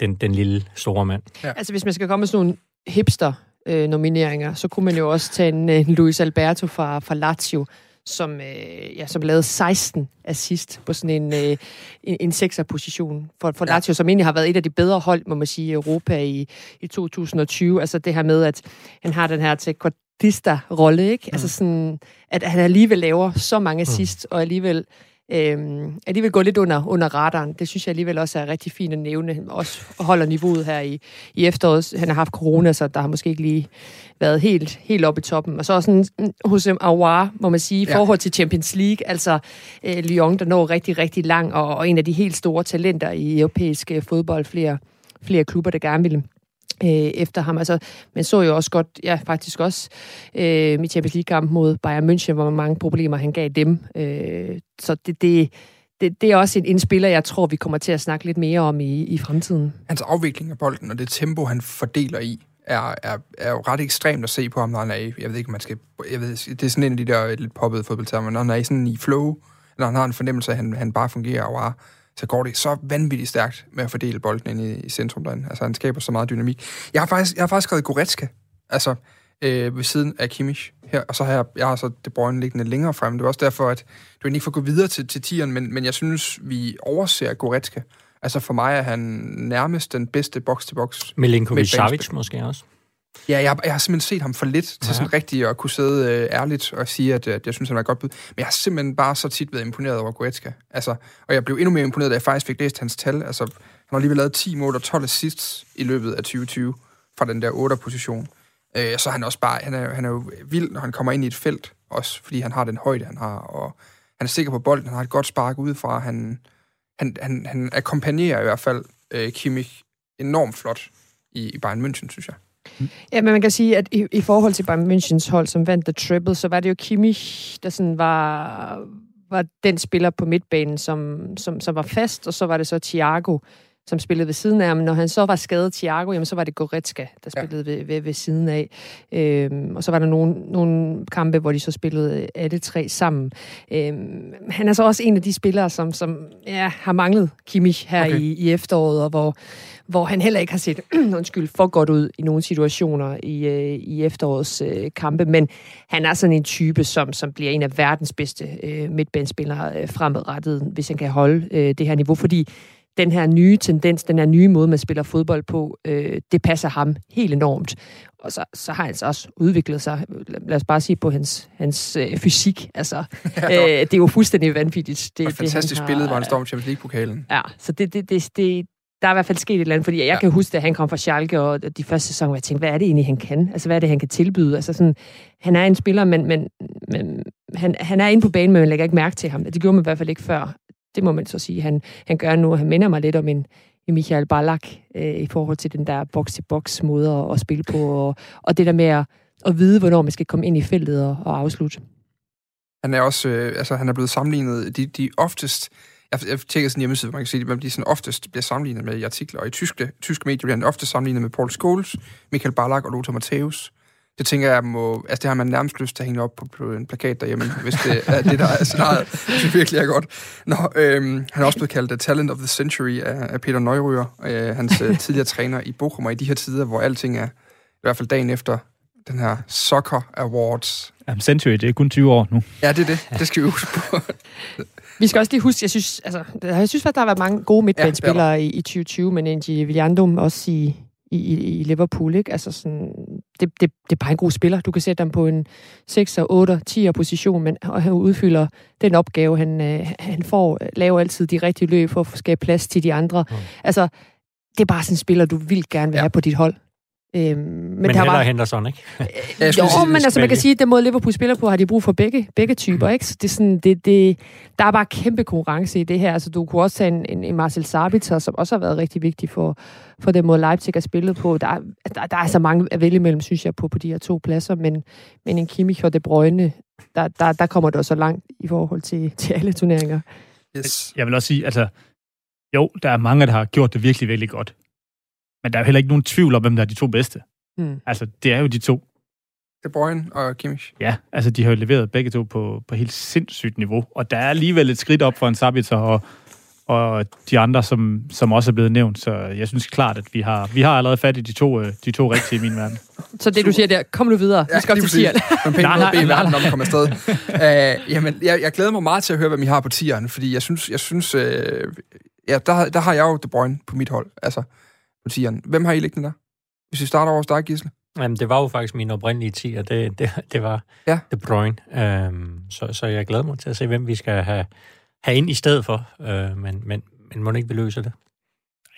den, den lille store mand. Ja. Altså, hvis man skal komme med sådan nogle hipster øh, nomineringer, så kunne man jo også tage en, en Luis Alberto fra, fra Lazio, som, øh, ja, som lavede 16 assist på sådan en, øh, en, en sekserposition for, for Lazio, ja. som egentlig har været et af de bedre hold, må man sige, i Europa i, i 2020. Altså det her med, at han har den her til rolle ikke? Mm. Altså sådan, at han alligevel laver så mange assist, mm. og alligevel øhm, alligevel gå lidt under, under radaren. Det synes jeg alligevel også er rigtig fint at nævne. Han også holder niveauet her i, i efteråret. Han har haft corona, så der har måske ikke lige været helt, helt oppe i toppen. Og så også sådan, hos Aouar, må man sige, i ja. forhold til Champions League, altså øh, Lyon, der når rigtig, rigtig lang, og, og en af de helt store talenter i europæisk øh, fodbold. Flere, flere klubber, der gerne vil øh, efter ham. Altså, man så jo også godt, ja, faktisk også øh, i Champions League-kamp mod Bayern München, hvor mange problemer han gav dem. Øh, så det, det, det, det er også en, en spiller, jeg tror, vi kommer til at snakke lidt mere om i, i fremtiden. Hans afvikling af bolden og det tempo, han fordeler i, er, er, er jo ret ekstremt at se på ham, når han er i, jeg ved ikke, man skal, jeg ved, det er sådan en af de der lidt poppede fodboldtermer, når han er i sådan i flow, når han har en fornemmelse af, at han, han bare fungerer og er så går det så vanvittigt stærkt med at fordele bolden ind i, i centrum derinde. Altså, han skaber så meget dynamik. Jeg har faktisk, jeg har faktisk skrevet Goretzka, altså øh, ved siden af Kimmich her, og så har jeg, jeg har så De Bruyne liggende længere frem. Det var også derfor, at du ikke får gå videre til, til tieren, men, men jeg synes, vi overser Goretzka. Altså for mig er han nærmest den bedste box-til-box. Milinkovic Savic midtbanespiller. måske også. Ja, jeg, jeg har simpelthen set ham for lidt til Ja. sådan rigtig at kunne sidde øh, ærligt og sige, at, at jeg synes, han er godt bud. Men jeg har simpelthen bare så tit været imponeret over Goretzka. Altså, og jeg blev endnu mere imponeret, da jeg faktisk fik læst hans tal. Altså, han har alligevel lavet 10 mål og 12 assists i løbet af 2020 fra den der 8. position. Øh, så han også bare, han er, han er jo vild, når han kommer ind i et felt, også fordi han har den højde, han har, og han er sikker på bolden, han har et godt spark udefra, han, han, han, han akkompagnerer i hvert fald øh, Kimmich enormt flot i, i Bayern München, synes jeg. Ja, men man kan sige, at i, i forhold til Bayern Münchens hold, som vandt The Triple, så var det jo Kimmich, der sådan var, var den spiller på midtbanen, som, som, som var fast, og så var det så Thiago, som spillede ved siden af ham. Når han så var skadet Thiago, jamen så var det Goretzka, der Ja. spillede ved, ved, ved siden af. Øhm, og så var der nogle, nogle kampe, hvor de så spillede alle tre sammen. Øhm, han er så også en af de spillere, som, som ja, har manglet Kimmich her okay. i, i efteråret, og hvor, hvor han heller ikke har set undskyld, for godt ud i nogle situationer i, øh, i efterårets øh, kampe. Men han er sådan en type, som, som bliver en af verdens bedste øh, midtbanespillere øh, fremadrettet, hvis han kan holde øh, det her niveau. Fordi den her nye tendens, den her nye måde, man spiller fodbold på, øh, det passer ham helt enormt. Og så, så har han så også udviklet sig, lad os bare sige, på hans, hans øh, fysik. Altså, øh, det er jo fuldstændig vanvittigt. Det, Det, et fantastisk han billede, hvor han står med Champions League-pokalen. Ja, så det, det, det, det, der er i hvert fald sket et eller andet, fordi jeg Ja. kan huske, at han kom fra Schalke, og de første sæsoner, hvor jeg tænkte, hvad er det egentlig, han kan? Altså, hvad er det, han kan tilbyde? Altså, sådan, han er en spiller, men, men, men han, han er inde på banen, men man lægger ikke mærke til ham. Det gjorde man i hvert fald ikke før. Det må man så sige, han, han gør nu. Han minder mig lidt om en, en Michael Ballack øh, i forhold til den der box-til-box måde at, at spille på, og, og det der med at, at vide, hvornår man skal komme ind i feltet og, og afslutte. Han er også, øh, altså han er blevet sammenlignet, de, de oftest, jeg, jeg tjekkede sådan en hjemmeside, hvor man kan se, at de sådan oftest bliver sammenlignet med i artikler, og i tyske, tyske medier bliver han ofte sammenlignet med Paul Scholes, Michael Ballack og Lothar Matthäus. Det tænker jeg må, altså det har man nærmest lyst til at hænge op på, på en plakat derhjemme, hvis det er det, der er scenariet. Det virkelig er godt. Nå, øhm, han er også blevet kaldt The Talent of the Century af, af Peter Neuryhr, øh, hans øh, tidligere træner i Bochum, og i de her tider, hvor alting er, i hvert fald dagen efter, den her Soccer Awards. Jamen, Century, det er kun 20 år nu. Ja, det er det. Det skal vi huske på. Vi skal også lige huske, jeg synes, altså, jeg synes at der har været mange gode midtbanespillere ja, i, i 2020, men Angie Villandum også i, i, i Liverpool, ikke? Altså sådan, det, det, det er bare en god spiller. Du kan sætte ham på en 6'er, 8'er, 10'er position, men og han udfylder den opgave, han, øh, han får, laver altid de rigtige løb for at skabe plads til de andre. Mm. Altså, det er bare sådan en spiller, du vildt gerne vil Ja. have på dit hold. Øhm, men, Men der var, Henderson, ikke? Jeg skulle jo, sige, men altså, man kan sige, at den måde Liverpool spiller på, har de brug for begge, begge typer, ikke? Så det er sådan, det, det, der er bare kæmpe konkurrence i det her. Altså, du kunne også tage en, en, en Marcel Sabitzer, som også har været rigtig vigtig for, for den måde Leipzig har spillet på. Der, er- der, der er så mange at vælge imellem, synes jeg, på, på de her to pladser, men, men en Kimmich og De Bruyne, der, der, der kommer det også langt i forhold til, til alle turneringer. Yes. Jeg vil også sige, altså, jo, der er mange, der har gjort det virkelig, virkelig godt. Men der er jo heller ikke nogen tvivl om, hvem der er de to bedste. Hmm. Altså, det er jo de to. De Bruyne og Kimmich. Ja, altså, de har jo leveret begge to på, på helt sindssygt niveau. Og der er alligevel et skridt op for en Sabitzer og, og de andre, som, som også er blevet nævnt. Så jeg synes klart, at vi har, vi har allerede fat i de to, øh, de to rigtige i min verden. Så det, du siger der, kom nu videre. Vi skal op til tieren. På en pæn Nej, måde nej, at bede nej, verden om at komme afsted. uh, jamen, jeg, jeg glæder mig meget til at høre, hvad I har på tieren, fordi jeg synes, jeg synes uh, ja, der, der har jeg jo De Bruyne på mit hold, altså på tieren. Hvem har I liggende der? Hvis vi starter over hos dig, Gisle. Jamen, det var jo faktisk min oprindelige 10, og det, det, det var Ja. De Bruyne. Øhm, så, så jeg glæder mig til at se, hvem vi skal have, have ind i stedet for. Øh, men, men, men må ikke vi løser det?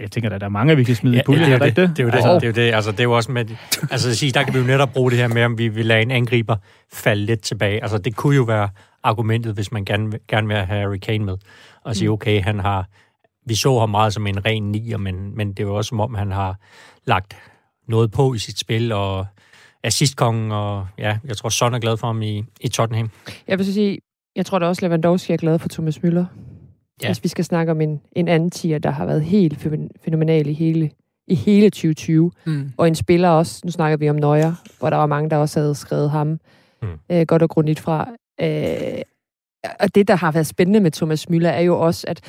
Jeg tænker, at der er mange, vi kan smide i puljen, det, er jo ikke det, det? det, er jo det, Altså, det, er jo det. Altså, det er jo også med... Altså, sige, der kan vi jo netop bruge det her med, om vi vil lade en angriber falde lidt tilbage. Altså, det kunne jo være argumentet, hvis man gerne, vil- gerne vil have Harry Kane med. Og sige, okay, han har... Vi så ham meget som en ren nier, men, men det er jo også som om, han har lagt noget på i sit spil, og assistkongen, og ja, jeg tror, Son er glad for ham i, i Tottenham. Jeg vil så sige, jeg tror da også, Lewandowski er glad for Thomas Müller. Ja. Hvis vi skal snakke om en, en anden tier, der har været helt fænomen- fænomenal i hele, i hele 2020. Mm. Og en spiller også, nu snakker vi om Neuer, hvor der var mange, der også havde skrevet ham Mm. øh, godt og grundigt fra. Øh, og det, der har været spændende med Thomas Müller, er jo også, at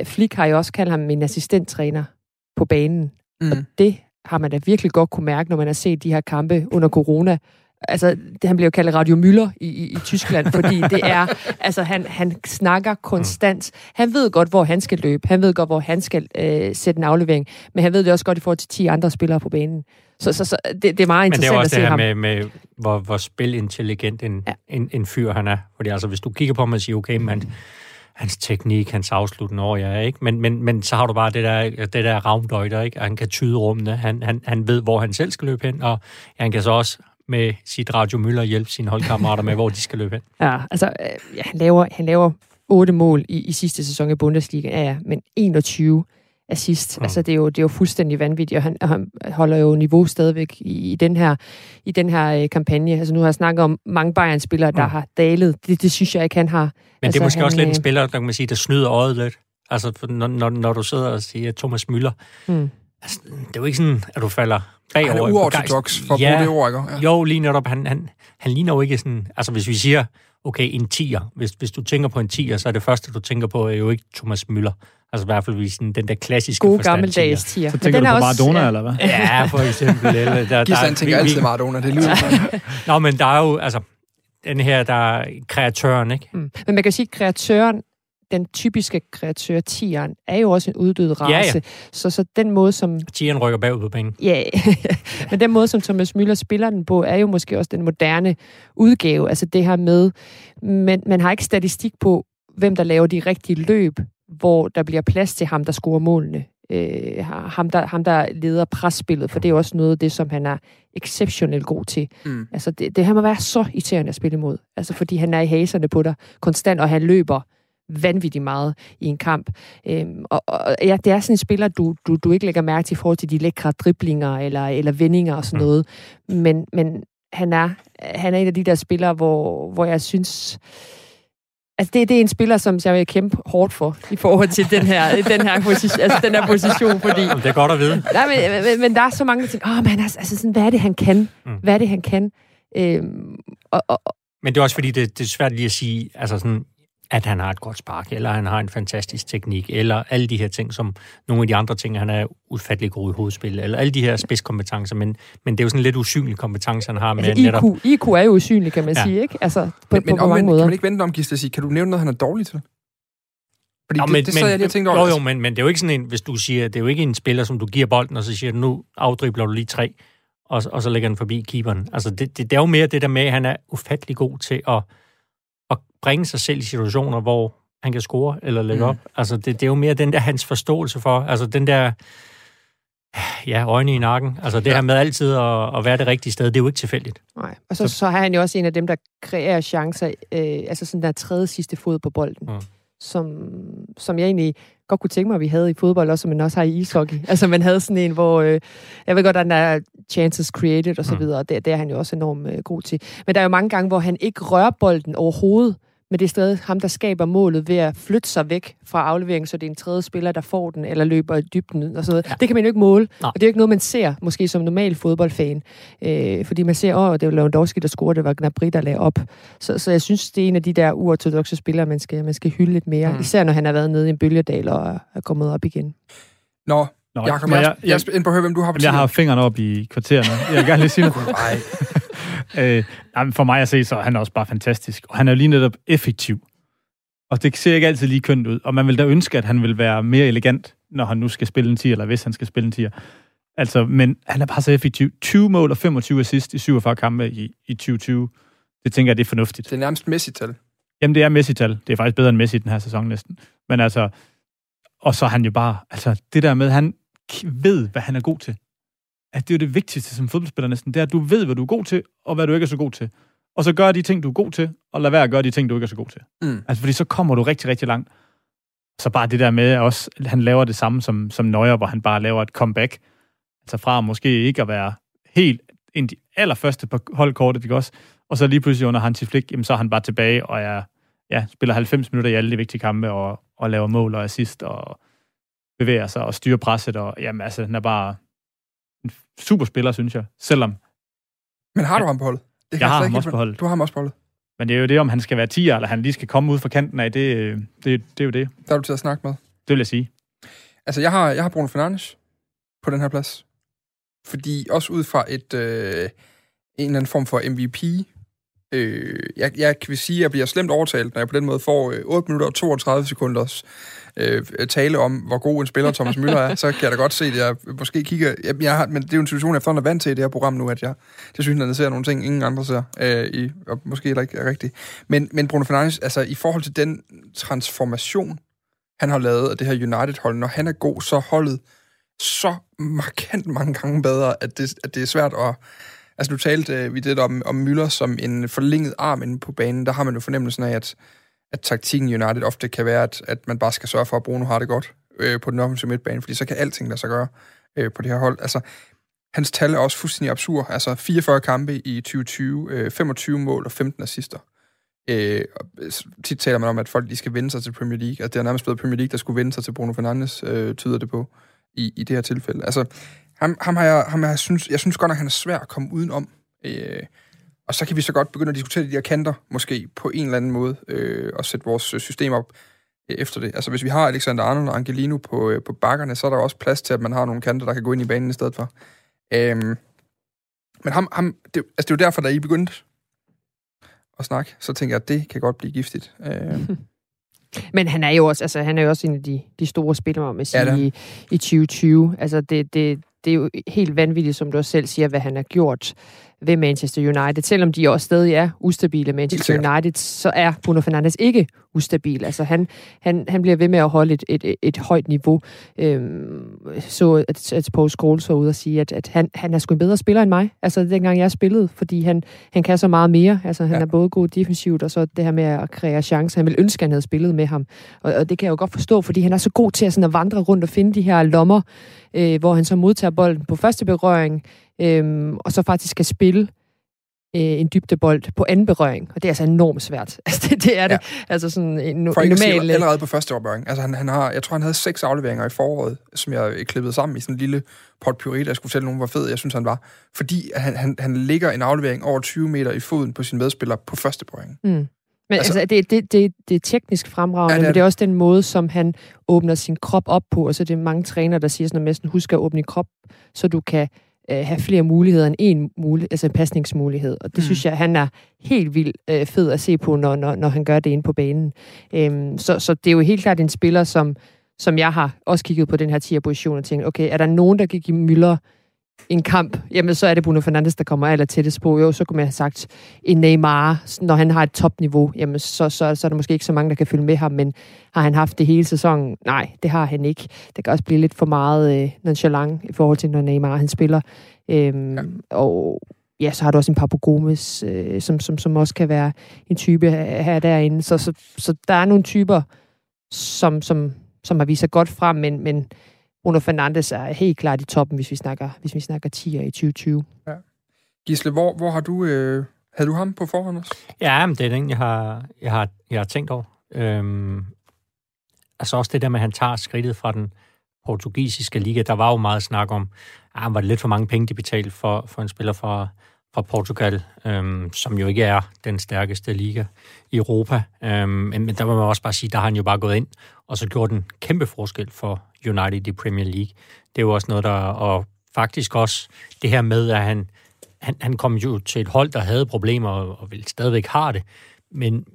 øh, Flick har jo også kaldt ham en assistenttræner på banen. Og Mm. det har man da virkelig godt kunne mærke, når man har set de her kampe under corona, Altså, det, han bliver jo kaldt Radio Müller i, i, i Tyskland, fordi det er, altså han, han snakker konstant. Han ved godt, hvor han skal løbe. Han ved godt, hvor han skal øh, sætte en aflevering. Men han ved det også godt i forhold til 10 andre spillere på banen. Så, så, så det, det er meget Men det er interessant jo at også se det her ham. med, med hvor, hvor spilintelligent en, Ja. ja. en, en fyr han er. Fordi altså, hvis du kigger på ham og siger, okay, men hans teknik, hans afsluttende år, ja, ikke? Men, men, men så har du bare det der, det der ravndøjter, ikke? Han kan tyde rummene, han, han, han ved, hvor han selv skal løbe hen, og han kan så også med sit Radio Møller hjælpe sine holdkammerater med, hvor de skal løbe hen. Ja, altså, øh, ja, han, laver, han laver otte mål i, i sidste sæson i Bundesliga, ja, ja, men 21 assist. Mm. Altså, det er, jo, det er jo fuldstændig vanvittigt, og han, han holder jo niveau stadigvæk i, i den her, i den her øh, kampagne. Altså, nu har jeg snakket om mange Bayern-spillere, der Mm. har dalet. Det, det synes jeg ikke, han har. Men altså, det Altså, er måske han, også lidt en øh, spiller, der kan man sige, der snyder øjet lidt. Altså, når, når, når du sidder og siger Thomas Müller, Mm. altså, det er jo ikke sådan, at du falder bagover. Han er uortodox, for at Ja. bruge det ord, ikke? Ja. Jo, lige netop. Han, han, han ligner jo ikke sådan... Altså, hvis vi siger, okay, en tiger. Hvis, hvis du tænker på en tiger, så er det første, du tænker på, er jo ikke Thomas Müller. Altså i hvert fald i sådan, den der klassiske Gode forstand gammeldags tiger. Så tænker du på Maradona, ja, eller hvad? Ja, for eksempel. Eller, der, Gis, han tænker vi- altid Maradona, det lyder sådan. Nå, men der er jo, altså, den her, der er kreatøren, ikke? Mm. Men man kan sige, at kreatøren, den typiske kreatør, tieren, er jo også en uddød race. Ja, ja. Så, så den måde, som Tieren rykker bagud på penge. Ja, men den måde, som Thomas Müller spiller den på, er jo måske også den moderne udgave. Altså det her med, men man har ikke statistik på, hvem der laver de rigtige løb, hvor der bliver plads til ham, der scorer målene. Øh, ham, der, ham, der leder presspillet, for det er også noget af det, som han er exceptionelt god til. Mm. Altså det, det han må være så irriterende at spille imod. Altså fordi han er i haserne på dig konstant, og han løber vanvittigt meget i en kamp. Øhm, og, og ja, det er sådan en spiller, du, du, du ikke lægger mærke til i forhold til de lækre driblinger eller, eller vendinger og sådan Mm. noget. Men, men han, er, han er en af de der spillere, hvor, hvor jeg synes... Altså, det, det er en spiller, som jeg vil kæmpe hårdt for i forhold til den her, den her, position, altså, den her position, fordi det er godt at vide. Nej, men, men, men der er så mange ting. Åh, men altså, altså sådan, hvad er det, han kan? Mm. Hvad er det, han kan? Øhm, og, og- Men det er også fordi, det, det er svært lige at sige, altså sådan, at han har et godt spark, eller han har en fantastisk teknik, eller alle de her ting, som nogle af de andre ting, han er ufattelig god i hovedspil, eller alle de her spidskompetencer, men, men det er jo sådan lidt usynlig kompetence, han har med altså, netop... IQ, IQ er jo usynlig, kan man Ja. sige, ikke? Altså, på, Men, på, men på mange omvendt, måder. kan man ikke vente om, Gisle, at sige, kan du nævne noget, han er dårlig til? Fordi Nå, det, det sad jeg lige og tænkte over. Jo, altså. jo, men, men det er jo ikke sådan en, hvis du siger, det er jo ikke en spiller, som du giver bolden, og så siger du, nu afdribler du lige tre, og, og så lægger den forbi keeperen. Altså, det, det, det er jo mere det der med, at han er ufattelig god til at, at bringe sig selv i situationer, hvor han kan score eller lægge Mm. op. Altså, det, det er jo mere den der, hans forståelse for, altså den der, ja, øjne i nakken. Altså, det Ja. her med altid at, at være det rigtige sted, det er jo ikke tilfældigt. Nej. Og så, så er han jo også en af dem, der kreerer chancer, øh, altså sådan der tredje sidste fod på bolden, Mm. Som, som jeg egentlig godt kunne tænke mig, at vi havde i fodbold også, men også har i ishockey. altså man havde sådan en, hvor, øh, jeg ved godt, at den er chances created og så Mm. videre, og det, det er han jo også enormt øh, god til. Men der er jo mange gange, hvor han ikke rører bolden overhovedet, men det er stadig ham, der skaber målet ved at flytte sig væk fra afleveringen, så det er en tredje spiller, der får den, eller løber i dybden og sådan noget. Ja. Det kan man jo ikke måle, Nej. og det er jo ikke noget, man ser, måske som normal fodboldfan. Øh, fordi man ser, åh, det var Lewandowski, der scorede, det var Gnabry, der lagde op. Så, så jeg synes, det er en af de der uortodoxe spillere, man skal, man skal hylde lidt mere. Mm. Især når han har været nede i en bølgedal og er, kommet op igen. Nå, Nå, Jacob, jeg, jeg, jeg, jeg, ind på at høre, hvem du har på jeg har fingrene op i kvartererne. Jeg vil gerne lige sige noget. Øh, for mig at se, så er han også bare fantastisk. Og han er jo lige netop effektiv. Og det ser ikke altid lige kønt ud. Og man vil da ønske, at han vil være mere elegant, når han nu skal spille en 10, eller hvis han skal spille en 10. Altså, men han er bare så effektiv. 20 mål og 25 assist i 47 kampe i, i 2020. Det tænker jeg, det er fornuftigt. det er nærmest Messi-tal. Jamen, det er Messi-tal. Det er faktisk bedre end Messi den her sæson næsten. Men altså, og så er han jo bare, altså det der med, han ved, hvad han er god til. At det er jo det vigtigste som fodboldspiller næsten, det er, at du ved, hvad du er god til, og hvad du ikke er så god til. Og så gør de ting, du er god til, og lad være at gøre de ting, du ikke er så god til. Mm. Altså, fordi så kommer du rigtig, rigtig langt. Så bare det der med også, han laver det samme som, som Neuer, hvor han bare laver et comeback. Altså fra måske ikke at være helt en de allerførste på holdkortet, ikke også? Og så lige pludselig under Hansi Flick, jamen så er han bare tilbage, og er, ja, spiller 90 minutter i alle de vigtige kampe, og, og laver mål og assist, og bevæger sig og styrer presset, og jamen altså, han er bare en super spiller, synes jeg. Selvom, Men har du ham på holdet? Det Jeg har ham også på holdet. Du har ham også på holdet. men det er jo det, om han skal være 10 eller han lige skal komme ud fra kanten af, det, øh, det, det er jo det. Der er du til at snakke med. Det vil jeg sige. Altså, jeg har, jeg har Bruno Fernandes på den her plads. Fordi også ud fra et, øh, en eller anden form for MVP. Øh, jeg, jeg vil sige, at jeg bliver slemt overtalt, når jeg på den måde får øh, 8 minutter og 32 sekunders øh, tale om, hvor god en spiller Thomas Müller er, så kan jeg da godt se, at jeg måske kigger... Jeg, jeg har, men det er jo en situation, jeg efterhånden er vant til i det her program nu, at jeg det synes, at jeg ser nogle ting, ingen andre ser, øh, i, og måske heller ikke er rigtigt. Men, men Bruno Fernandes, altså i forhold til den transformation, han har lavet af det her United-hold, når han er god, så holdet så markant mange gange bedre, at det, at det er svært at... Altså, du talte øh, vi det om, om Müller som en forlænget arm inde på banen. Der har man jo fornemmelsen af, at, at taktikken United ofte kan være, at, at man bare skal sørge for, at Bruno har det godt øh, på den offensive midtbane, fordi så kan alting lade sig gøre øh, på det her hold. Altså, hans tal er også fuldstændig absurd. Altså, 44 kampe i 2020, øh, 25 mål og 15 assister. Øh, øh, tit taler man om, at folk de skal vende sig til Premier League, at det er nærmest blevet Premier League, der skulle vende sig til Bruno Fernandes, øh, tyder det på, i, i det her tilfælde. Altså, ham, ham har jeg, ham jeg synes, jeg synes godt nok, han er svær at komme udenom. Øh, og så kan vi så godt begynde at diskutere de her kanter, måske på en eller anden måde, øh, og sætte vores system op øh, efter det. Altså hvis vi har Alexander Arnold og Angelino på, øh, på bakkerne, så er der også plads til, at man har nogle kanter, der kan gå ind i banen i stedet for. Øh, men ham, ham det, altså det er jo derfor, da I begyndte at snakke, så tænker jeg, at det kan godt blive giftigt. Øh, Men han er jo også, altså, han er jo også en af de, de store spillere, man sige, ja, i, i 2020. Altså, det, det, det er jo helt vanvittigt, som du også selv siger, hvad han har gjort ved Manchester United. Selvom de også stadig er ustabile Manchester United, så er Bruno Fernandes ikke ustabil. Altså han, han, han bliver ved med at holde et, et, et højt niveau. Øhm, så at, at Paul Scholes var ude og sige, at, at han, han er sgu en bedre spiller end mig. Altså dengang jeg spillede, fordi han, han kan så meget mere. Altså han ja. er både god defensivt, og så det her med at kreere chancer. Han vil ønske, at han havde spillet med ham. Og, og det kan jeg jo godt forstå, fordi han er så god til at, sådan at vandre rundt og finde de her lommer, øh, hvor han så modtager bolden på første berøring, øhm, og så faktisk skal spille øh, en dybdebold på anden berøring, og det er altså enormt svært. Altså, det, det er det. Ja. Altså sådan en, For en normal... Sige, allerede på første berøring. Altså, han, han har, jeg tror, han havde seks afleveringer i foråret, som jeg klippede sammen i sådan en lille potpourri, der skulle fortælle nogen, hvor fed jeg synes, han var. Fordi han, han, han ligger en aflevering over 20 meter i foden på sin medspiller på første berøring. Mm. Men altså, altså det, det, det, det er teknisk fremragende, ja, det er, men det er også den måde, som han åbner sin krop op på, og så er det mange trænere, der siger sådan, at næsten husk at åbne krop, så du kan øh, have flere muligheder end en mulighed, altså en pasningsmulighed. Og det mm. synes jeg, han er helt vildt øh, fed at se på, når, når, når han gør det inde på banen. Øhm, så, så det er jo helt klart en spiller, som, som jeg har også kigget på den her 10'er-position og tænkt, okay, er der nogen, der kan give Müller en kamp, jamen så er det Bruno Fernandes, der kommer aller tættest på. Jo, så kunne man have sagt en Neymar, når han har et topniveau, jamen så, så, så er der måske ikke så mange, der kan følge med ham, men har han haft det hele sæsonen? Nej, det har han ikke. Det kan også blive lidt for meget øh, nonchalant i forhold til, når Neymar han spiller. Øhm, ja. Og ja, så har du også en Papu Gomes, øh, som, som, som også kan være en type her derinde. Så, så, så der er nogle typer, som, som, som har vist sig godt frem, men, men Bruno Fernandes er helt klart i toppen, hvis vi snakker, hvis vi snakker 10'er i 2020. Ja. Gisle, hvor, hvor har du... Øh, havde du ham på forhånd også? Ja, men det er den, jeg har, jeg har, jeg har tænkt over. Øhm, altså også det der med, at han tager skridtet fra den portugisiske liga. Der var jo meget snak om, at var det lidt for mange penge, de betalte for, for en spiller fra, fra Portugal, øhm, som jo ikke er den stærkeste liga i Europa. Øhm, men der må man også bare sige, der har han jo bare gået ind, og så gjort en kæmpe forskel for United i Premier League. Det er jo også noget, der... Og faktisk også det her med, at han, han, han kom jo til et hold, der havde problemer, og, og vil stadigvæk har det. Men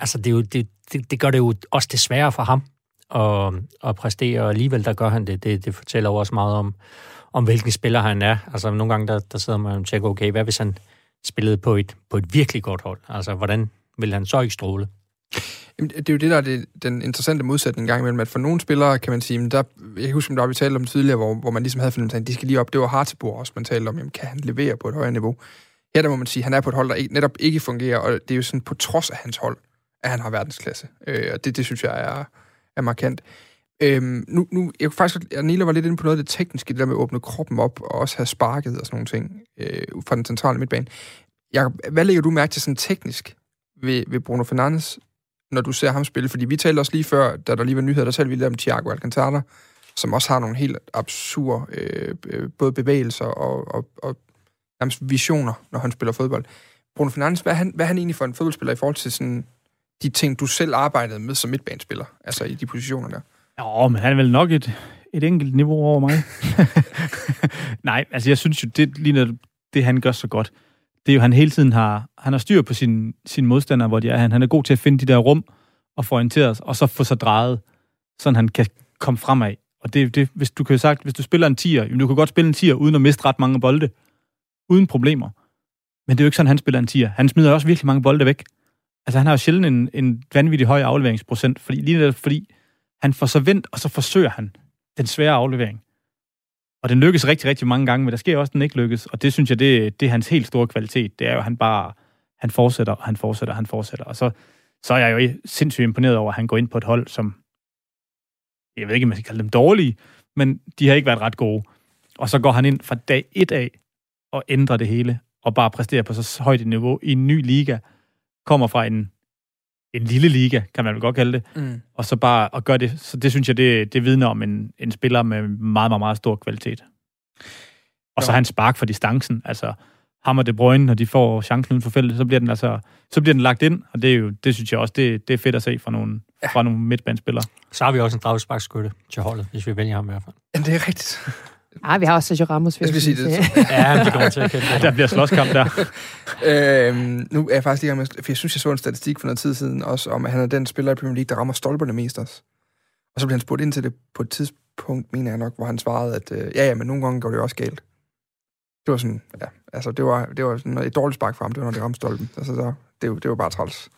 altså, det, er jo, det, det, det gør det jo også det sværere for ham at, at præstere, og alligevel der gør han det. Det, det fortæller jo også meget om, om hvilken spiller han er. Altså nogle gange, der, der sidder man og tænker, okay, hvad hvis han spillede på et, på et virkelig godt hold? Altså, hvordan vil han så ikke stråle? Jamen, det er jo det, der er det, den interessante modsætning gang imellem, at for nogle spillere, kan man sige, men der, jeg kan huske, der vi talte om tidligere, hvor, hvor man ligesom havde fundet, at de skal lige op. Det var Hartebor også, man talte om, jamen, kan han levere på et højere niveau? Her der må man sige, at han er på et hold, der netop ikke fungerer, og det er jo sådan på trods af hans hold, at han har verdensklasse. Øh, og det, det synes jeg er, er markant. Øhm, nu, nu, jeg kunne faktisk, Nila var lidt inde på noget af det tekniske, det der med at åbne kroppen op, og også have sparket og sådan nogle ting øh, fra den centrale midtbane. Jakob, hvad lægger du mærke til sådan teknisk ved, ved Bruno Fernandes, når du ser ham spille? Fordi vi talte også lige før, da der lige var nyheder, der talte vi lidt om Thiago Alcantara, som også har nogle helt absurde øh, øh, både bevægelser og, og, og nærmest visioner, når han spiller fodbold. Bruno Fernandes, hvad er han, hvad er han egentlig for en fodboldspiller i forhold til sådan de ting, du selv arbejdede med som midtbanespiller, altså i de positioner der? Ja, men han er vel nok et, et enkelt niveau over mig. Nej, altså jeg synes jo, det ligner det, han gør så godt det er jo, han hele tiden har, han har styr på sine sin modstandere, hvor de er. Han, han er god til at finde de der rum og få orienteret og så få sig drejet, så han kan komme fremad. Og det, det, hvis du kan sagt, hvis du spiller en tier, jamen, du kan godt spille en tier uden at miste ret mange bolde, uden problemer. Men det er jo ikke sådan, han spiller en tier. Han smider også virkelig mange bolde væk. Altså, han har jo sjældent en, en vanvittig høj afleveringsprocent, fordi, lige der, fordi han får så vendt, og så forsøger han den svære aflevering. Og den lykkes rigtig, rigtig mange gange, men der sker også, at den ikke lykkes. Og det synes jeg, det, det er hans helt store kvalitet. Det er jo, at han bare han fortsætter, og han fortsætter, og han fortsætter. Og så, så er jeg jo sindssygt imponeret over, at han går ind på et hold, som, jeg ved ikke, om man skal kalde dem dårlige, men de har ikke været ret gode. Og så går han ind fra dag et af og ændrer det hele, og bare præsterer på så højt et niveau i en ny liga, kommer fra en, en lille liga, kan man vel godt kalde det, mm. og så bare at gøre det. Så det synes jeg, det, det vidner om en, en spiller med meget, meget, meget stor kvalitet. Og så han spark for distancen. Altså, ham og De Bruyne, når de får chancen uden for feltet, så bliver den, altså, så bliver den lagt ind, og det, er jo, det synes jeg også, det, det er fedt at se fra nogle, ja. fra nogle midtbanespillere. Så har vi også en dragsparkskytte til holdet, hvis vi vælger ham i hvert fald. Ja, det er rigtigt. Ah, vi har også Sergio Ramos. Jeg skal sige det. ja, det kommer til at kende det. Der bliver slåskamp der. øhm, nu er jeg faktisk lige med, for jeg synes, jeg så en statistik for noget tid siden også, om at han er den spiller i Premier League, der rammer stolperne mest også. Og så blev han spurgt ind til det på et tidspunkt, mener jeg nok, hvor han svarede, at øh, ja, ja, men nogle gange går det jo også galt. Det var sådan, ja, altså det var, det var sådan et dårligt spark for ham, det var, når det ramte stolpen. Altså, så, det, var, det var bare træls.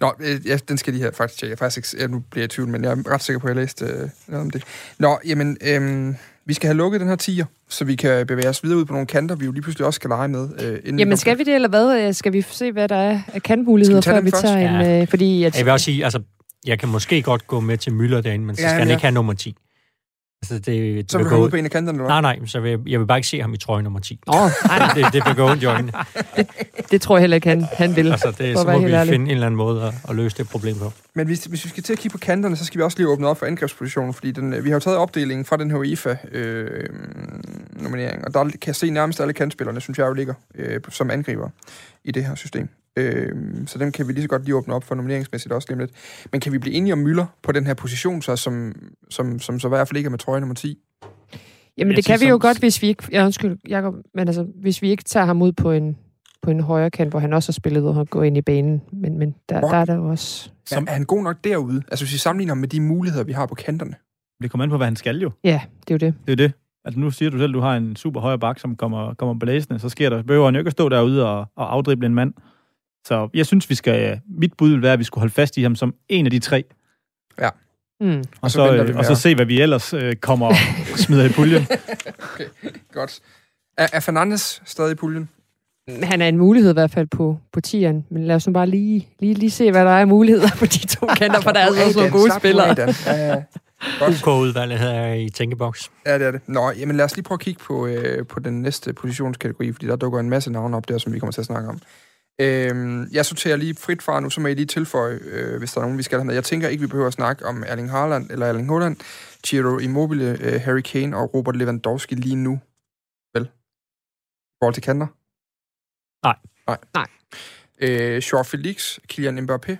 Nå, øh, ja, den skal de her faktisk tjekke. Jeg faktisk ikke, ja, nu bliver jeg i tvivl, men jeg er ret sikker på, at jeg læste øh, noget om det. Nå, jamen, øhm, vi skal have lukket den her tiger, så vi kan bevæge os videre ud på nogle kanter, vi jo lige pludselig også skal lege med. Øh, inden Jamen, skal vi det, eller hvad? Skal vi se, hvad der er af kantmuligheder, før vi tager en... Ja. Øh, fordi at, jeg vil også sige, altså, jeg kan måske godt gå med til Møller derinde, men så skal ja, han ja. ikke have nummer 10. Altså, det, det så vil du gå ud på en af kanterne, eller Nej, nej, så vil jeg, jeg vil bare ikke se ham i trøje nummer 10. Åh, oh, nej. det, det vil gå ondt i øjnene. Det, det tror jeg heller ikke, han, han vil. Altså, det, så må vi ærlig. finde en eller anden måde at, at løse det problem på. Men hvis, hvis vi skal til at kigge på kanterne, så skal vi også lige åbne op for angrebspositionen, fordi den, vi har jo taget opdelingen fra den her UEFA-nominering, øh, og der kan jeg se nærmest alle kantspillerne, synes jeg jo ligger øh, som angriber i det her system. Øh, så dem kan vi lige så godt lige åbne op for nomineringsmæssigt også lige lidt. Men kan vi blive enige om Møller på den her position, så, som, som, som så i hvert fald ikke er med trøje nummer 10? Jamen, det kan vi jo som... godt, hvis vi ikke... Ja, undskyld, Jacob, men altså, hvis vi ikke tager ham ud på en, på en højre kant, hvor han også har spillet og har gået ind i banen. Men, men der, hvor, der er der jo også... Som... Er han god nok derude? Altså, hvis vi sammenligner ham med de muligheder, vi har på kanterne. Det kommer an på, hvad han skal jo. Ja, det er jo det. Det er det. Altså nu siger du selv, at du har en super højre bak, som kommer, kommer blæsende, så sker der, behøver han jo ikke at stå derude og, og afdrible en mand. Så jeg synes, vi skal... Mit bud vil være, at vi skulle holde fast i ham som en af de tre. Ja. Mm. Og, så, og, så, og så se, hvad vi ellers øh, kommer og smider i puljen. okay, godt. Er, er Fernandes stadig i puljen? Han er en mulighed i hvert fald på, på tieren, men lad os nu bare lige, lige, lige se, hvad der er af muligheder på de to kanter, for der er altså nogle gode spillere. Ja, ja. UK-udvalget her i tænkeboks. Ja, det er det. Nå, jamen lad os lige prøve at kigge på, øh, på den næste positionskategori, fordi der dukker en masse navne op der, som vi kommer til at snakke om. Øh, jeg sorterer lige frit fra nu, så må I lige tilføje, øh, hvis der er nogen, vi skal have med. Jeg tænker ikke, vi behøver at snakke om Erling Haaland eller Erling Haaland, Giro Immobile, øh, Harry Kane og Robert Lewandowski lige nu. Vel? I forhold til kanter? Nej. Nej. Nej. Øh, Jean Felix, Kylian Mbappé.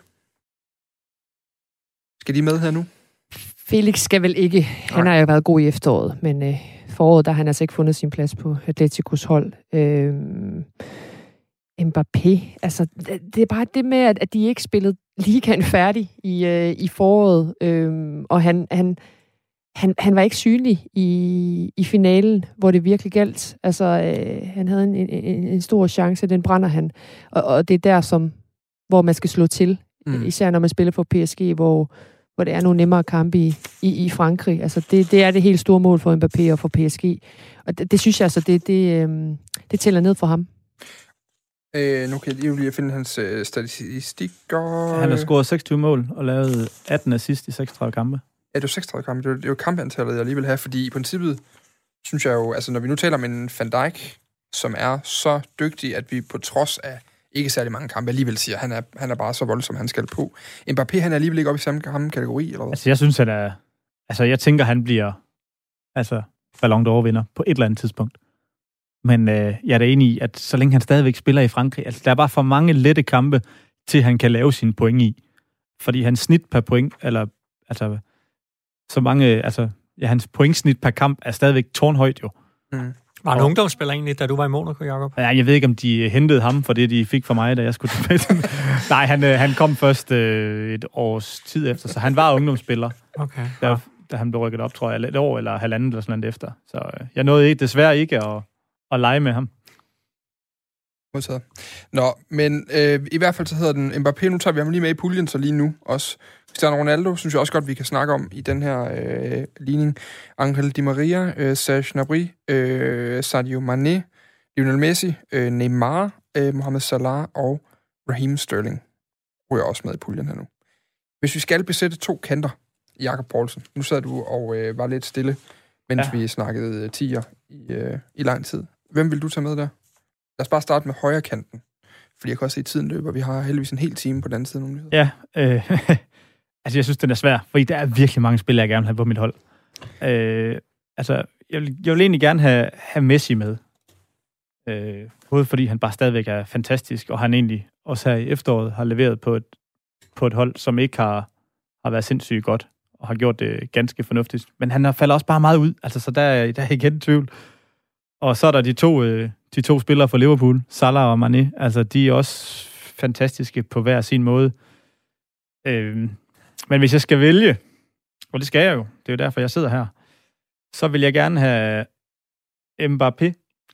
Skal de med her nu? Felix skal vel ikke. Han har jo været god i efteråret, men øh, foråret, der har han altså ikke fundet sin plads på Atleticos hold. Øh, Mbappé, altså det er bare det med, at, at de ikke spillede ligaen færdig i, øh, i foråret, øh, og han, han, han, han var ikke synlig i, i finalen, hvor det virkelig galt. Altså, øh, han havde en, en, en stor chance, den brænder han, og, og det er der, som, hvor man skal slå til, mm. især når man spiller for PSG, hvor, hvor det er nogle nemmere kampe i, i, i Frankrig. Altså, det, det er det helt store mål for Mbappé og for PSG, og det, det synes jeg altså, det, det, øh, det tæller ned for ham. Øh, nu kan jeg lige finde hans øh, statistikker. Han har scoret 26 mål og lavet 18 assist i 36 kampe. Ja, det er 36 kampe. Det er, det er jo kampantallet, jeg lige vil have, fordi i princippet synes jeg jo, altså når vi nu taler om en Van Dijk, som er så dygtig, at vi på trods af ikke særlig mange kampe alligevel siger, han er, han er bare så voldsom, han skal på. Mbappé, han er alligevel ikke oppe i samme kategori, eller hvad? Altså, jeg synes, han er... Altså, jeg tænker, han bliver altså, Ballon d'Or vinder på et eller andet tidspunkt. Men øh, jeg er da enig i, at så længe han stadigvæk spiller i Frankrig, altså der er bare for mange lette kampe, til han kan lave sine point i. Fordi hans snit per point, eller altså så mange, altså ja, hans pointsnit per kamp er stadigvæk tårnhøjt jo. Mm. Var han ungdomsspiller egentlig, da du var i Monaco, Jacob? Ja, jeg ved ikke, om de hentede ham for det, de fik fra mig, da jeg skulle tilbage. Nej, han, øh, han kom først øh, et års tid efter, så han var ungdomsspiller, Okay. da, da han blev rykket op, tror jeg, et år eller halvandet eller sådan noget efter. Så øh, jeg nåede ikke, desværre ikke at, at lege med ham. Modtaget. Nå, men øh, i hvert fald så hedder den Mbappé. Nu tager vi ham lige med i puljen, så lige nu også. Cristiano Ronaldo, synes jeg også godt, vi kan snakke om i den her øh, ligning. Angel Di Maria, øh, Serge Gnabry, øh, Sadio Mane, Lionel Messi, øh, Neymar, øh, Mohamed Salah og Raheem Sterling. Ryger også med i puljen her nu. Hvis vi skal besætte to kanter, Jakob Poulsen. Nu sad du og øh, var lidt stille, mens ja. Vi snakkede øh, tiger i, øh, i lang tid. Hvem vil du tage med der? Lad os bare starte med højre kanten. Fordi jeg kan også se, at tiden løber. Vi har heldigvis en hel time på den anden side. Nogle. Ja, øh, altså jeg synes, den er svær, fordi der er virkelig mange spillere, jeg gerne vil have på mit hold. Øh, altså, jeg vil, jeg vil egentlig gerne have, have Messi med. Øh, både fordi han bare stadigvæk er fantastisk, og han egentlig også her i efteråret har leveret på et, på et hold, som ikke har, har været sindssygt godt, og har gjort det ganske fornuftigt. Men han har faldet også bare meget ud, altså, så der, der er igen tvivl. Og så er der de to, øh, de to spillere fra Liverpool, Salah og Mane. Altså, de er også fantastiske på hver sin måde. Øh, men hvis jeg skal vælge, og det skal jeg jo, det er jo derfor, jeg sidder her, så vil jeg gerne have Mbappé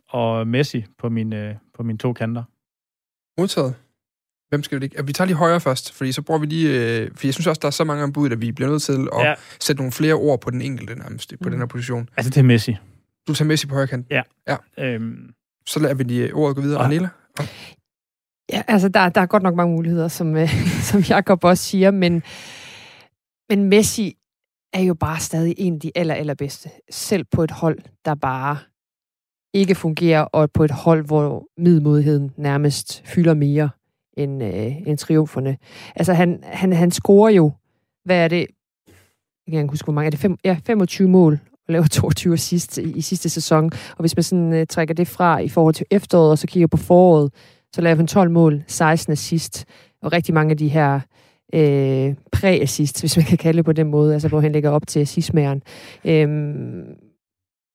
og Messi på mine, på mine to kanter. Modtaget. Hvem skal vi ikke? Vi tager lige højre først, fordi så bruger vi lige... Øh, for jeg synes også, der er så mange ombud, at vi bliver nødt til at ja. sætte nogle flere ord på den enkelte nærmest, på Mm. den her position. Altså, det er Messi. Du tager Messi på højre kant. Øhm, Så lader vi lige ordet gå videre. Ja. Anela? Ja, altså der, der er godt nok mange muligheder, som, øh, som Jacob også siger, men, men Messi er jo bare stadig en af de aller, allerbedste. Selv på et hold, der bare ikke fungerer, og på et hold, hvor middelmodigheden nærmest fylder mere end, øh, end triumferne. Altså han, han, han scorer jo, hvad er det, jeg kan ikke huske, hvor mange, er det fem, ja, 25 mål og laver 22 assist i, i sidste sæson. Og hvis man sådan øh, trækker det fra i forhold til efteråret, og så kigger på foråret, så laver han 12 mål, 16 assist, og rigtig mange af de her øh, præ-assist, hvis man kan kalde det på den måde, altså hvor han lægger op til assistmæren. Øhm,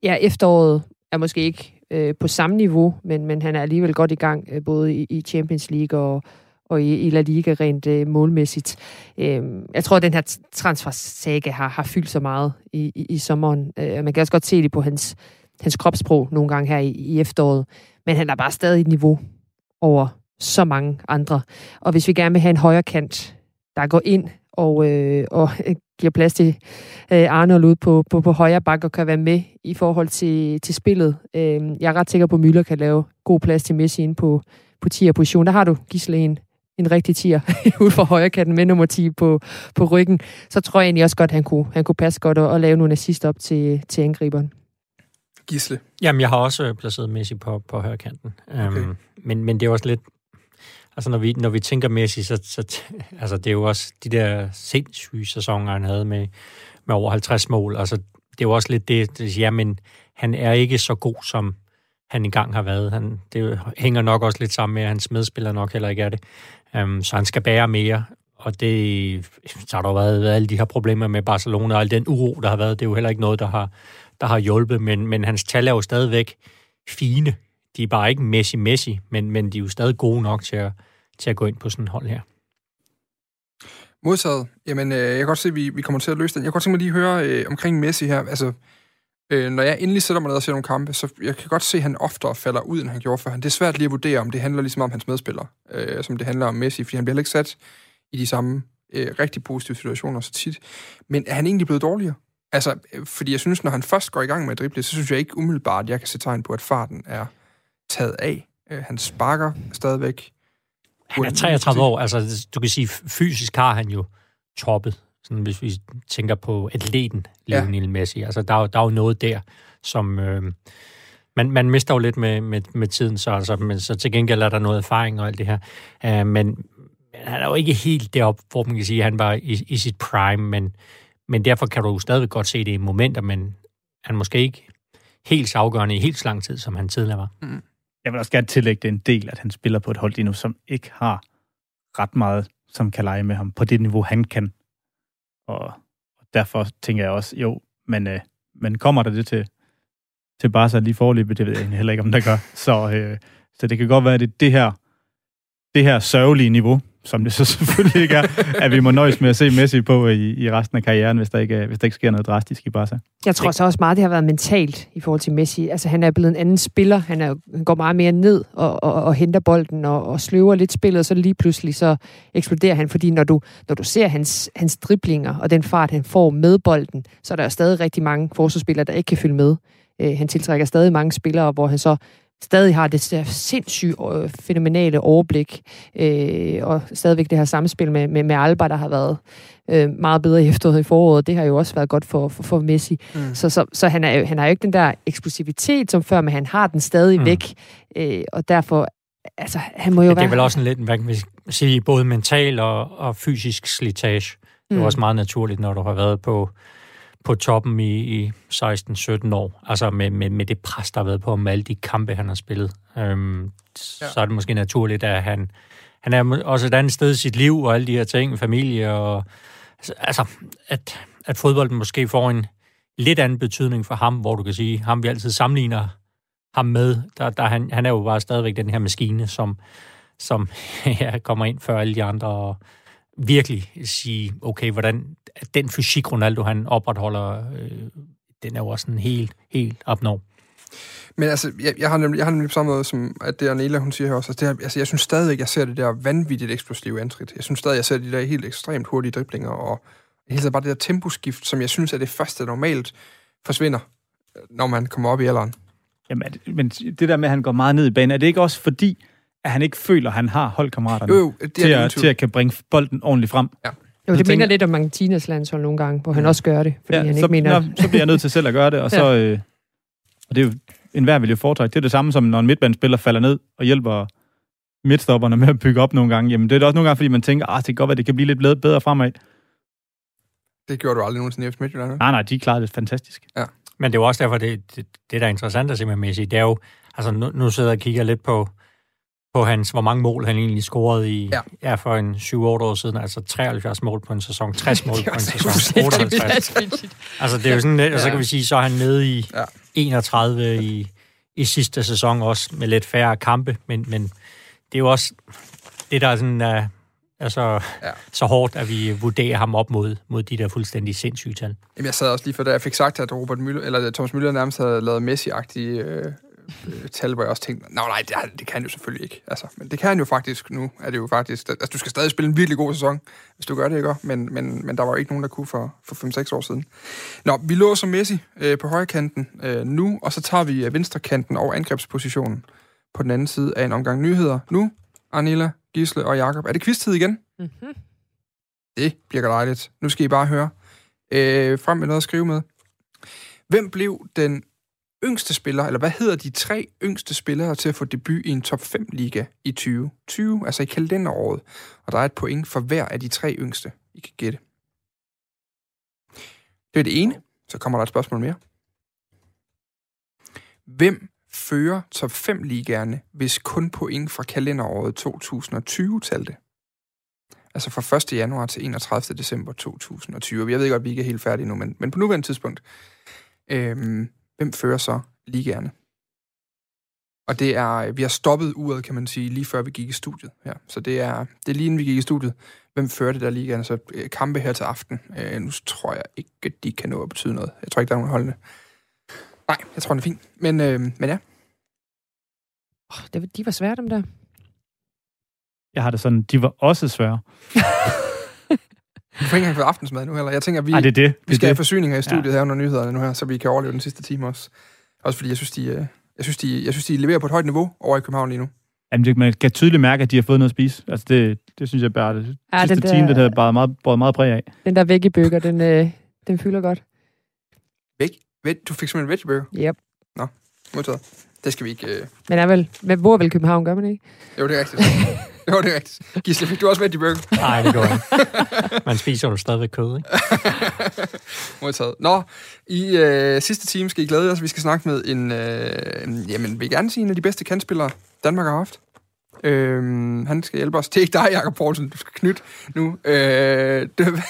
ja, efteråret er måske ikke øh, på samme niveau, men, men han er alligevel godt i gang, øh, både i, i Champions League og, og i, i La Liga rent øh, målmæssigt. Øhm, jeg tror, at den her transfersaga har, har fyldt så meget i, i, i sommeren. Øh, man kan også godt se det på hans, hans kropssprog nogle gange her i, i efteråret, men han er bare stadig et niveau over så mange andre. Og hvis vi gerne vil have en højre kant, der går ind og, øh, og øh, giver plads til øh, Arnold ud på, på, på højre bakke og kan være med i forhold til, til spillet. Øh, jeg er ret sikker på, at Müller kan lave god plads til Messi inde på, på 10'er position. Der har du, Gisle, en, rigtig tier ude for højre kanten med nummer 10 på, på ryggen. Så tror jeg egentlig også godt, at han kunne, han kunne passe godt og, og lave nogle assist op til, til angriberen. Gisle. Jamen, jeg har også øh, placeret Messi på, på højkanten. Okay. Um, men, men det er også lidt... Altså, når vi, når vi tænker Messi, så, så altså, det er jo også de der sindssyge sæsoner, han havde med, med over 50 mål. Altså, det er jo også lidt det, det siger, men han er ikke så god, som han engang har været. Han, det hænger nok også lidt sammen med, at hans medspiller nok heller ikke er det. Øhm, så han skal bære mere, og det, så har der jo været, været alle de her problemer med Barcelona, og al den uro, der har været. Det er jo heller ikke noget, der har, der har hjulpet, men, men hans tal er jo stadigvæk fine. De er bare ikke Messi-Messi, men, men de er jo stadig gode nok til at, til at gå ind på sådan et hold her. Modsat, Jamen, øh, jeg kan godt se, at vi, vi kommer til at løse den. Jeg kan godt tænke mig lige at høre øh, omkring Messi her. Altså, øh, når jeg endelig sætter mig ned og ser nogle kampe, så jeg kan godt se, at han oftere falder ud, end han gjorde før. Det er svært lige at vurdere, om det handler ligesom om hans medspillere, øh, som det handler om Messi, fordi han bliver heller ikke sat i de samme øh, rigtig positive situationer så tit. Men er han egentlig blevet dårligere? Altså, øh, fordi jeg synes, når han først går i gang med at drible, så synes jeg ikke umiddelbart, at jeg kan se tegn på, at farten er taget af. Øh, han sparker stadigvæk. Han er 33 år, altså du kan sige, fysisk har han jo toppet, sådan, hvis vi tænker på atleten Lionel ja. Messi. Altså der, er der er jo noget der, som... Øh, man, man mister jo lidt med, med, med tiden, så, altså, men så til gengæld er der noget erfaring og alt det her. Uh, men, men han er jo ikke helt deroppe, hvor man kan sige, at han var i, i sit prime, men, men derfor kan du jo stadigvæk godt se det i momenter, men han måske ikke helt så afgørende i helt så lang tid, som han tidligere var. Jeg vil også gerne tillægge det en del, at han spiller på et hold lige nu, som ikke har ret meget, som kan lege med ham på det niveau, han kan. Og, og derfor tænker jeg også, jo, men, øh, men kommer der det til, til Barca lige forløbet. Det ved jeg heller ikke, om der gør. Så, øh, så det kan godt være, at det det her, det her sørgelige niveau, som det så selvfølgelig ikke er, at vi må nøjes med at se Messi på øh, i, i resten af karrieren, hvis der, ikke, øh, hvis der ikke sker noget drastisk i Barca. Jeg tror så også meget, det har været mentalt i forhold til Messi. Altså, han er blevet en anden spiller. Han, er, han går meget mere ned og, og, og henter bolden og, og sløver lidt spillet, og så lige pludselig så eksploderer han. Fordi når du, når du ser hans, hans driblinger og den fart, han får med bolden, så er der stadig rigtig mange forsvarsspillere, der ikke kan følge med. Øh, han tiltrækker stadig mange spillere, hvor han så stadig har det sindssygt øh, fænomenale overblik, øh, og stadigvæk det her samspil med, med, med Alba, der har været øh, meget bedre i efteråret i foråret. Det har jo også været godt for, for, for Messi. Mm. Så, så, så han, er, han har jo ikke den der eksplosivitet som før, men han har den stadig mm. væk, øh, og derfor altså, han må jo ja, være... Det er vel også en lidt, hvad kan vi sige, både mental og, og fysisk slitage. Det er mm. også meget naturligt, når du har været på på toppen i, i 16-17 år. Altså med, med, med det pres, der har været på med alle de kampe, han har spillet. Øhm, ja. Så er det måske naturligt, at han, han er også et andet sted i sit liv, og alle de her ting, familie, og altså, at, at fodbolden måske får en lidt anden betydning for ham, hvor du kan sige, ham vi altid sammenligner ham med, der, der han, han er jo bare stadigvæk den her maskine, som, som ja, kommer ind før alle de andre, og virkelig sige, okay, hvordan den fysik, Ronaldo han opretholder, øh, den er jo også sådan helt, helt abnorm. Men altså, jeg, jeg har nemlig, jeg har nemlig på samme måde, som at det Arnela, hun siger her også, altså, det her, altså jeg synes stadig, jeg ser det der vanvittigt eksplosive antrit. Jeg synes stadig, jeg ser de der helt ekstremt hurtige driblinger, og tiden bare det der temposkift, som jeg synes er det første, der normalt forsvinder, når man kommer op i alderen. Jamen, men det der med, at han går meget ned i banen, er det ikke også fordi, at han ikke føler, at han har holdkammeraterne jo, jo, det til, at, til at kan bringe bolden ordentligt frem. Ja. Jo, det minder lidt om Argentinas landshold nogle gange, hvor han også gør det, fordi ja, han så, ikke mener... Nå, så bliver jeg nødt til selv at gøre det, og så... Øh, og det er jo, enhver vil jo foretrække. Det er det samme som, når en midtbandspiller falder ned og hjælper midtstopperne med at bygge op nogle gange. Jamen, det er også nogle gange, fordi man tænker, at ah, det kan godt være, det kan blive lidt bedre fremad. Det gjorde du aldrig nogensinde i FC Midtjylland, Nej, nej, de klarede det fantastisk. Ja. Men det er jo også derfor, det, det, det der er interessant at se med Messi, det er jo, altså nu, nu sidder jeg og kigger lidt på, på hans, hvor mange mål han egentlig scorede i, ja. ja for en 7-8 år siden, altså 73 mål på en sæson, 60 mål på en sæson, 58. altså det er jo sådan, og så kan vi sige, så er han nede i ja. 31 i, i sidste sæson også, med lidt færre kampe, men, men det er jo også det, der er sådan, uh, altså, ja. så hårdt, at vi vurderer ham op mod, mod de der fuldstændig sindssyge tal. Jamen, jeg sad også lige for, da jeg fik sagt, at Robert Müller, eller Thomas Müller nærmest havde lavet Messi-agtige øh, øh, tal, hvor jeg også tænkte, nej, nej, det, det kan han jo selvfølgelig ikke. Altså, men det kan han jo faktisk nu. Er det jo faktisk, altså, du skal stadig spille en virkelig god sæson, hvis du gør det, ikke? Men, men, men der var jo ikke nogen, der kunne for, for 5-6 år siden. Nå, vi låser Messi øh, på højre kanten øh, nu, og så tager vi øh, venstre kanten og angrebspositionen på den anden side af en omgang nyheder. Nu, Arnilla, Gisle og Jakob. Er det quiz-tid igen? Mm-hmm. Det bliver dejligt. Nu skal I bare høre. Øh, frem med noget at skrive med. Hvem blev den yngste spiller, eller hvad hedder de tre yngste spillere til at få debut i en top 5 liga i 2020, altså i kalenderåret. Og der er et point for hver af de tre yngste, I kan gætte. Det er det ene. Så kommer der et spørgsmål mere. Hvem fører top 5 ligaerne, hvis kun point fra kalenderåret 2020 talte? Altså fra 1. januar til 31. december 2020. Jeg ved godt, at vi ikke er helt færdige nu, men, men på nuværende tidspunkt. Øhm, hvem fører så ligaerne? Og det er, vi har stoppet uret, kan man sige, lige før vi gik i studiet. Ja. Så det er, det er lige inden vi gik i studiet. Hvem fører det der ligaerne? Så øh, kampe her til aften. Øh, nu tror jeg ikke, at de kan nå at betyde noget. Jeg tror ikke, der er nogen holdende. Nej, jeg tror, det er fint. Men, øh, men ja. Oh, det, de var svære, dem der. Jeg har det sådan, de var også svære. Du får ikke engang fået aftensmad nu heller. Jeg tænker, vi, Ej, det er det. vi skal det. have forsyninger i studiet ja. her under nyhederne nu her, så vi kan overleve den sidste time også. Også fordi jeg synes, de, øh, jeg synes, de, jeg synes, de leverer på et højt niveau over i København lige nu. Jamen, det, man kan tydeligt mærke, at de har fået noget at spise. Altså, det, det synes jeg bare, det ja, sidste der, team, det havde bare meget, bare meget præg af. Den der veggie den, øh, den fylder godt. Væg? Veg, du fik simpelthen veggie burger? Yep. Nå, modtaget. Det skal vi ikke... Øh... Men er vel, men hvor vel København, gør man ikke? Jo, det er rigtigt. jo, det er rigtigt. Gisle, fik du også veggie burger? Nej, det går ikke. Man spiser jo stadigvæk kød, ikke? Modtaget. Nå, i øh, sidste time skal I glæde os. Vi skal snakke med en, øh, jamen, vil jeg gerne sige, en af de bedste kandspillere, Danmark har haft. Øh, han, skal hjælpe os. Det er ikke dig, Jakob Poulsen, du skal knytte nu. Øh, det,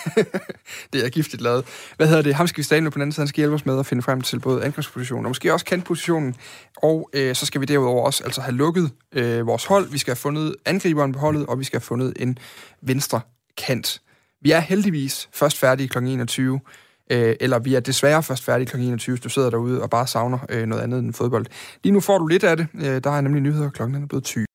det er giftigt lavet. Hvad hedder det? Ham skal vi stadig nu på den anden side. Han skal hjælpe os med at finde frem til både angrebspositionen og måske også kantpositionen. Og øh, så skal vi derudover også altså have lukket øh, vores hold. Vi skal have fundet angriberen på holdet, og vi skal have fundet en venstre kant. Vi er heldigvis først færdige kl. 21, øh, eller vi er desværre først færdige kl. 21, hvis du sidder derude og bare savner øh, noget andet end fodbold. Lige nu får du lidt af det. Øh, der er nemlig nyheder, klokken er blevet 20.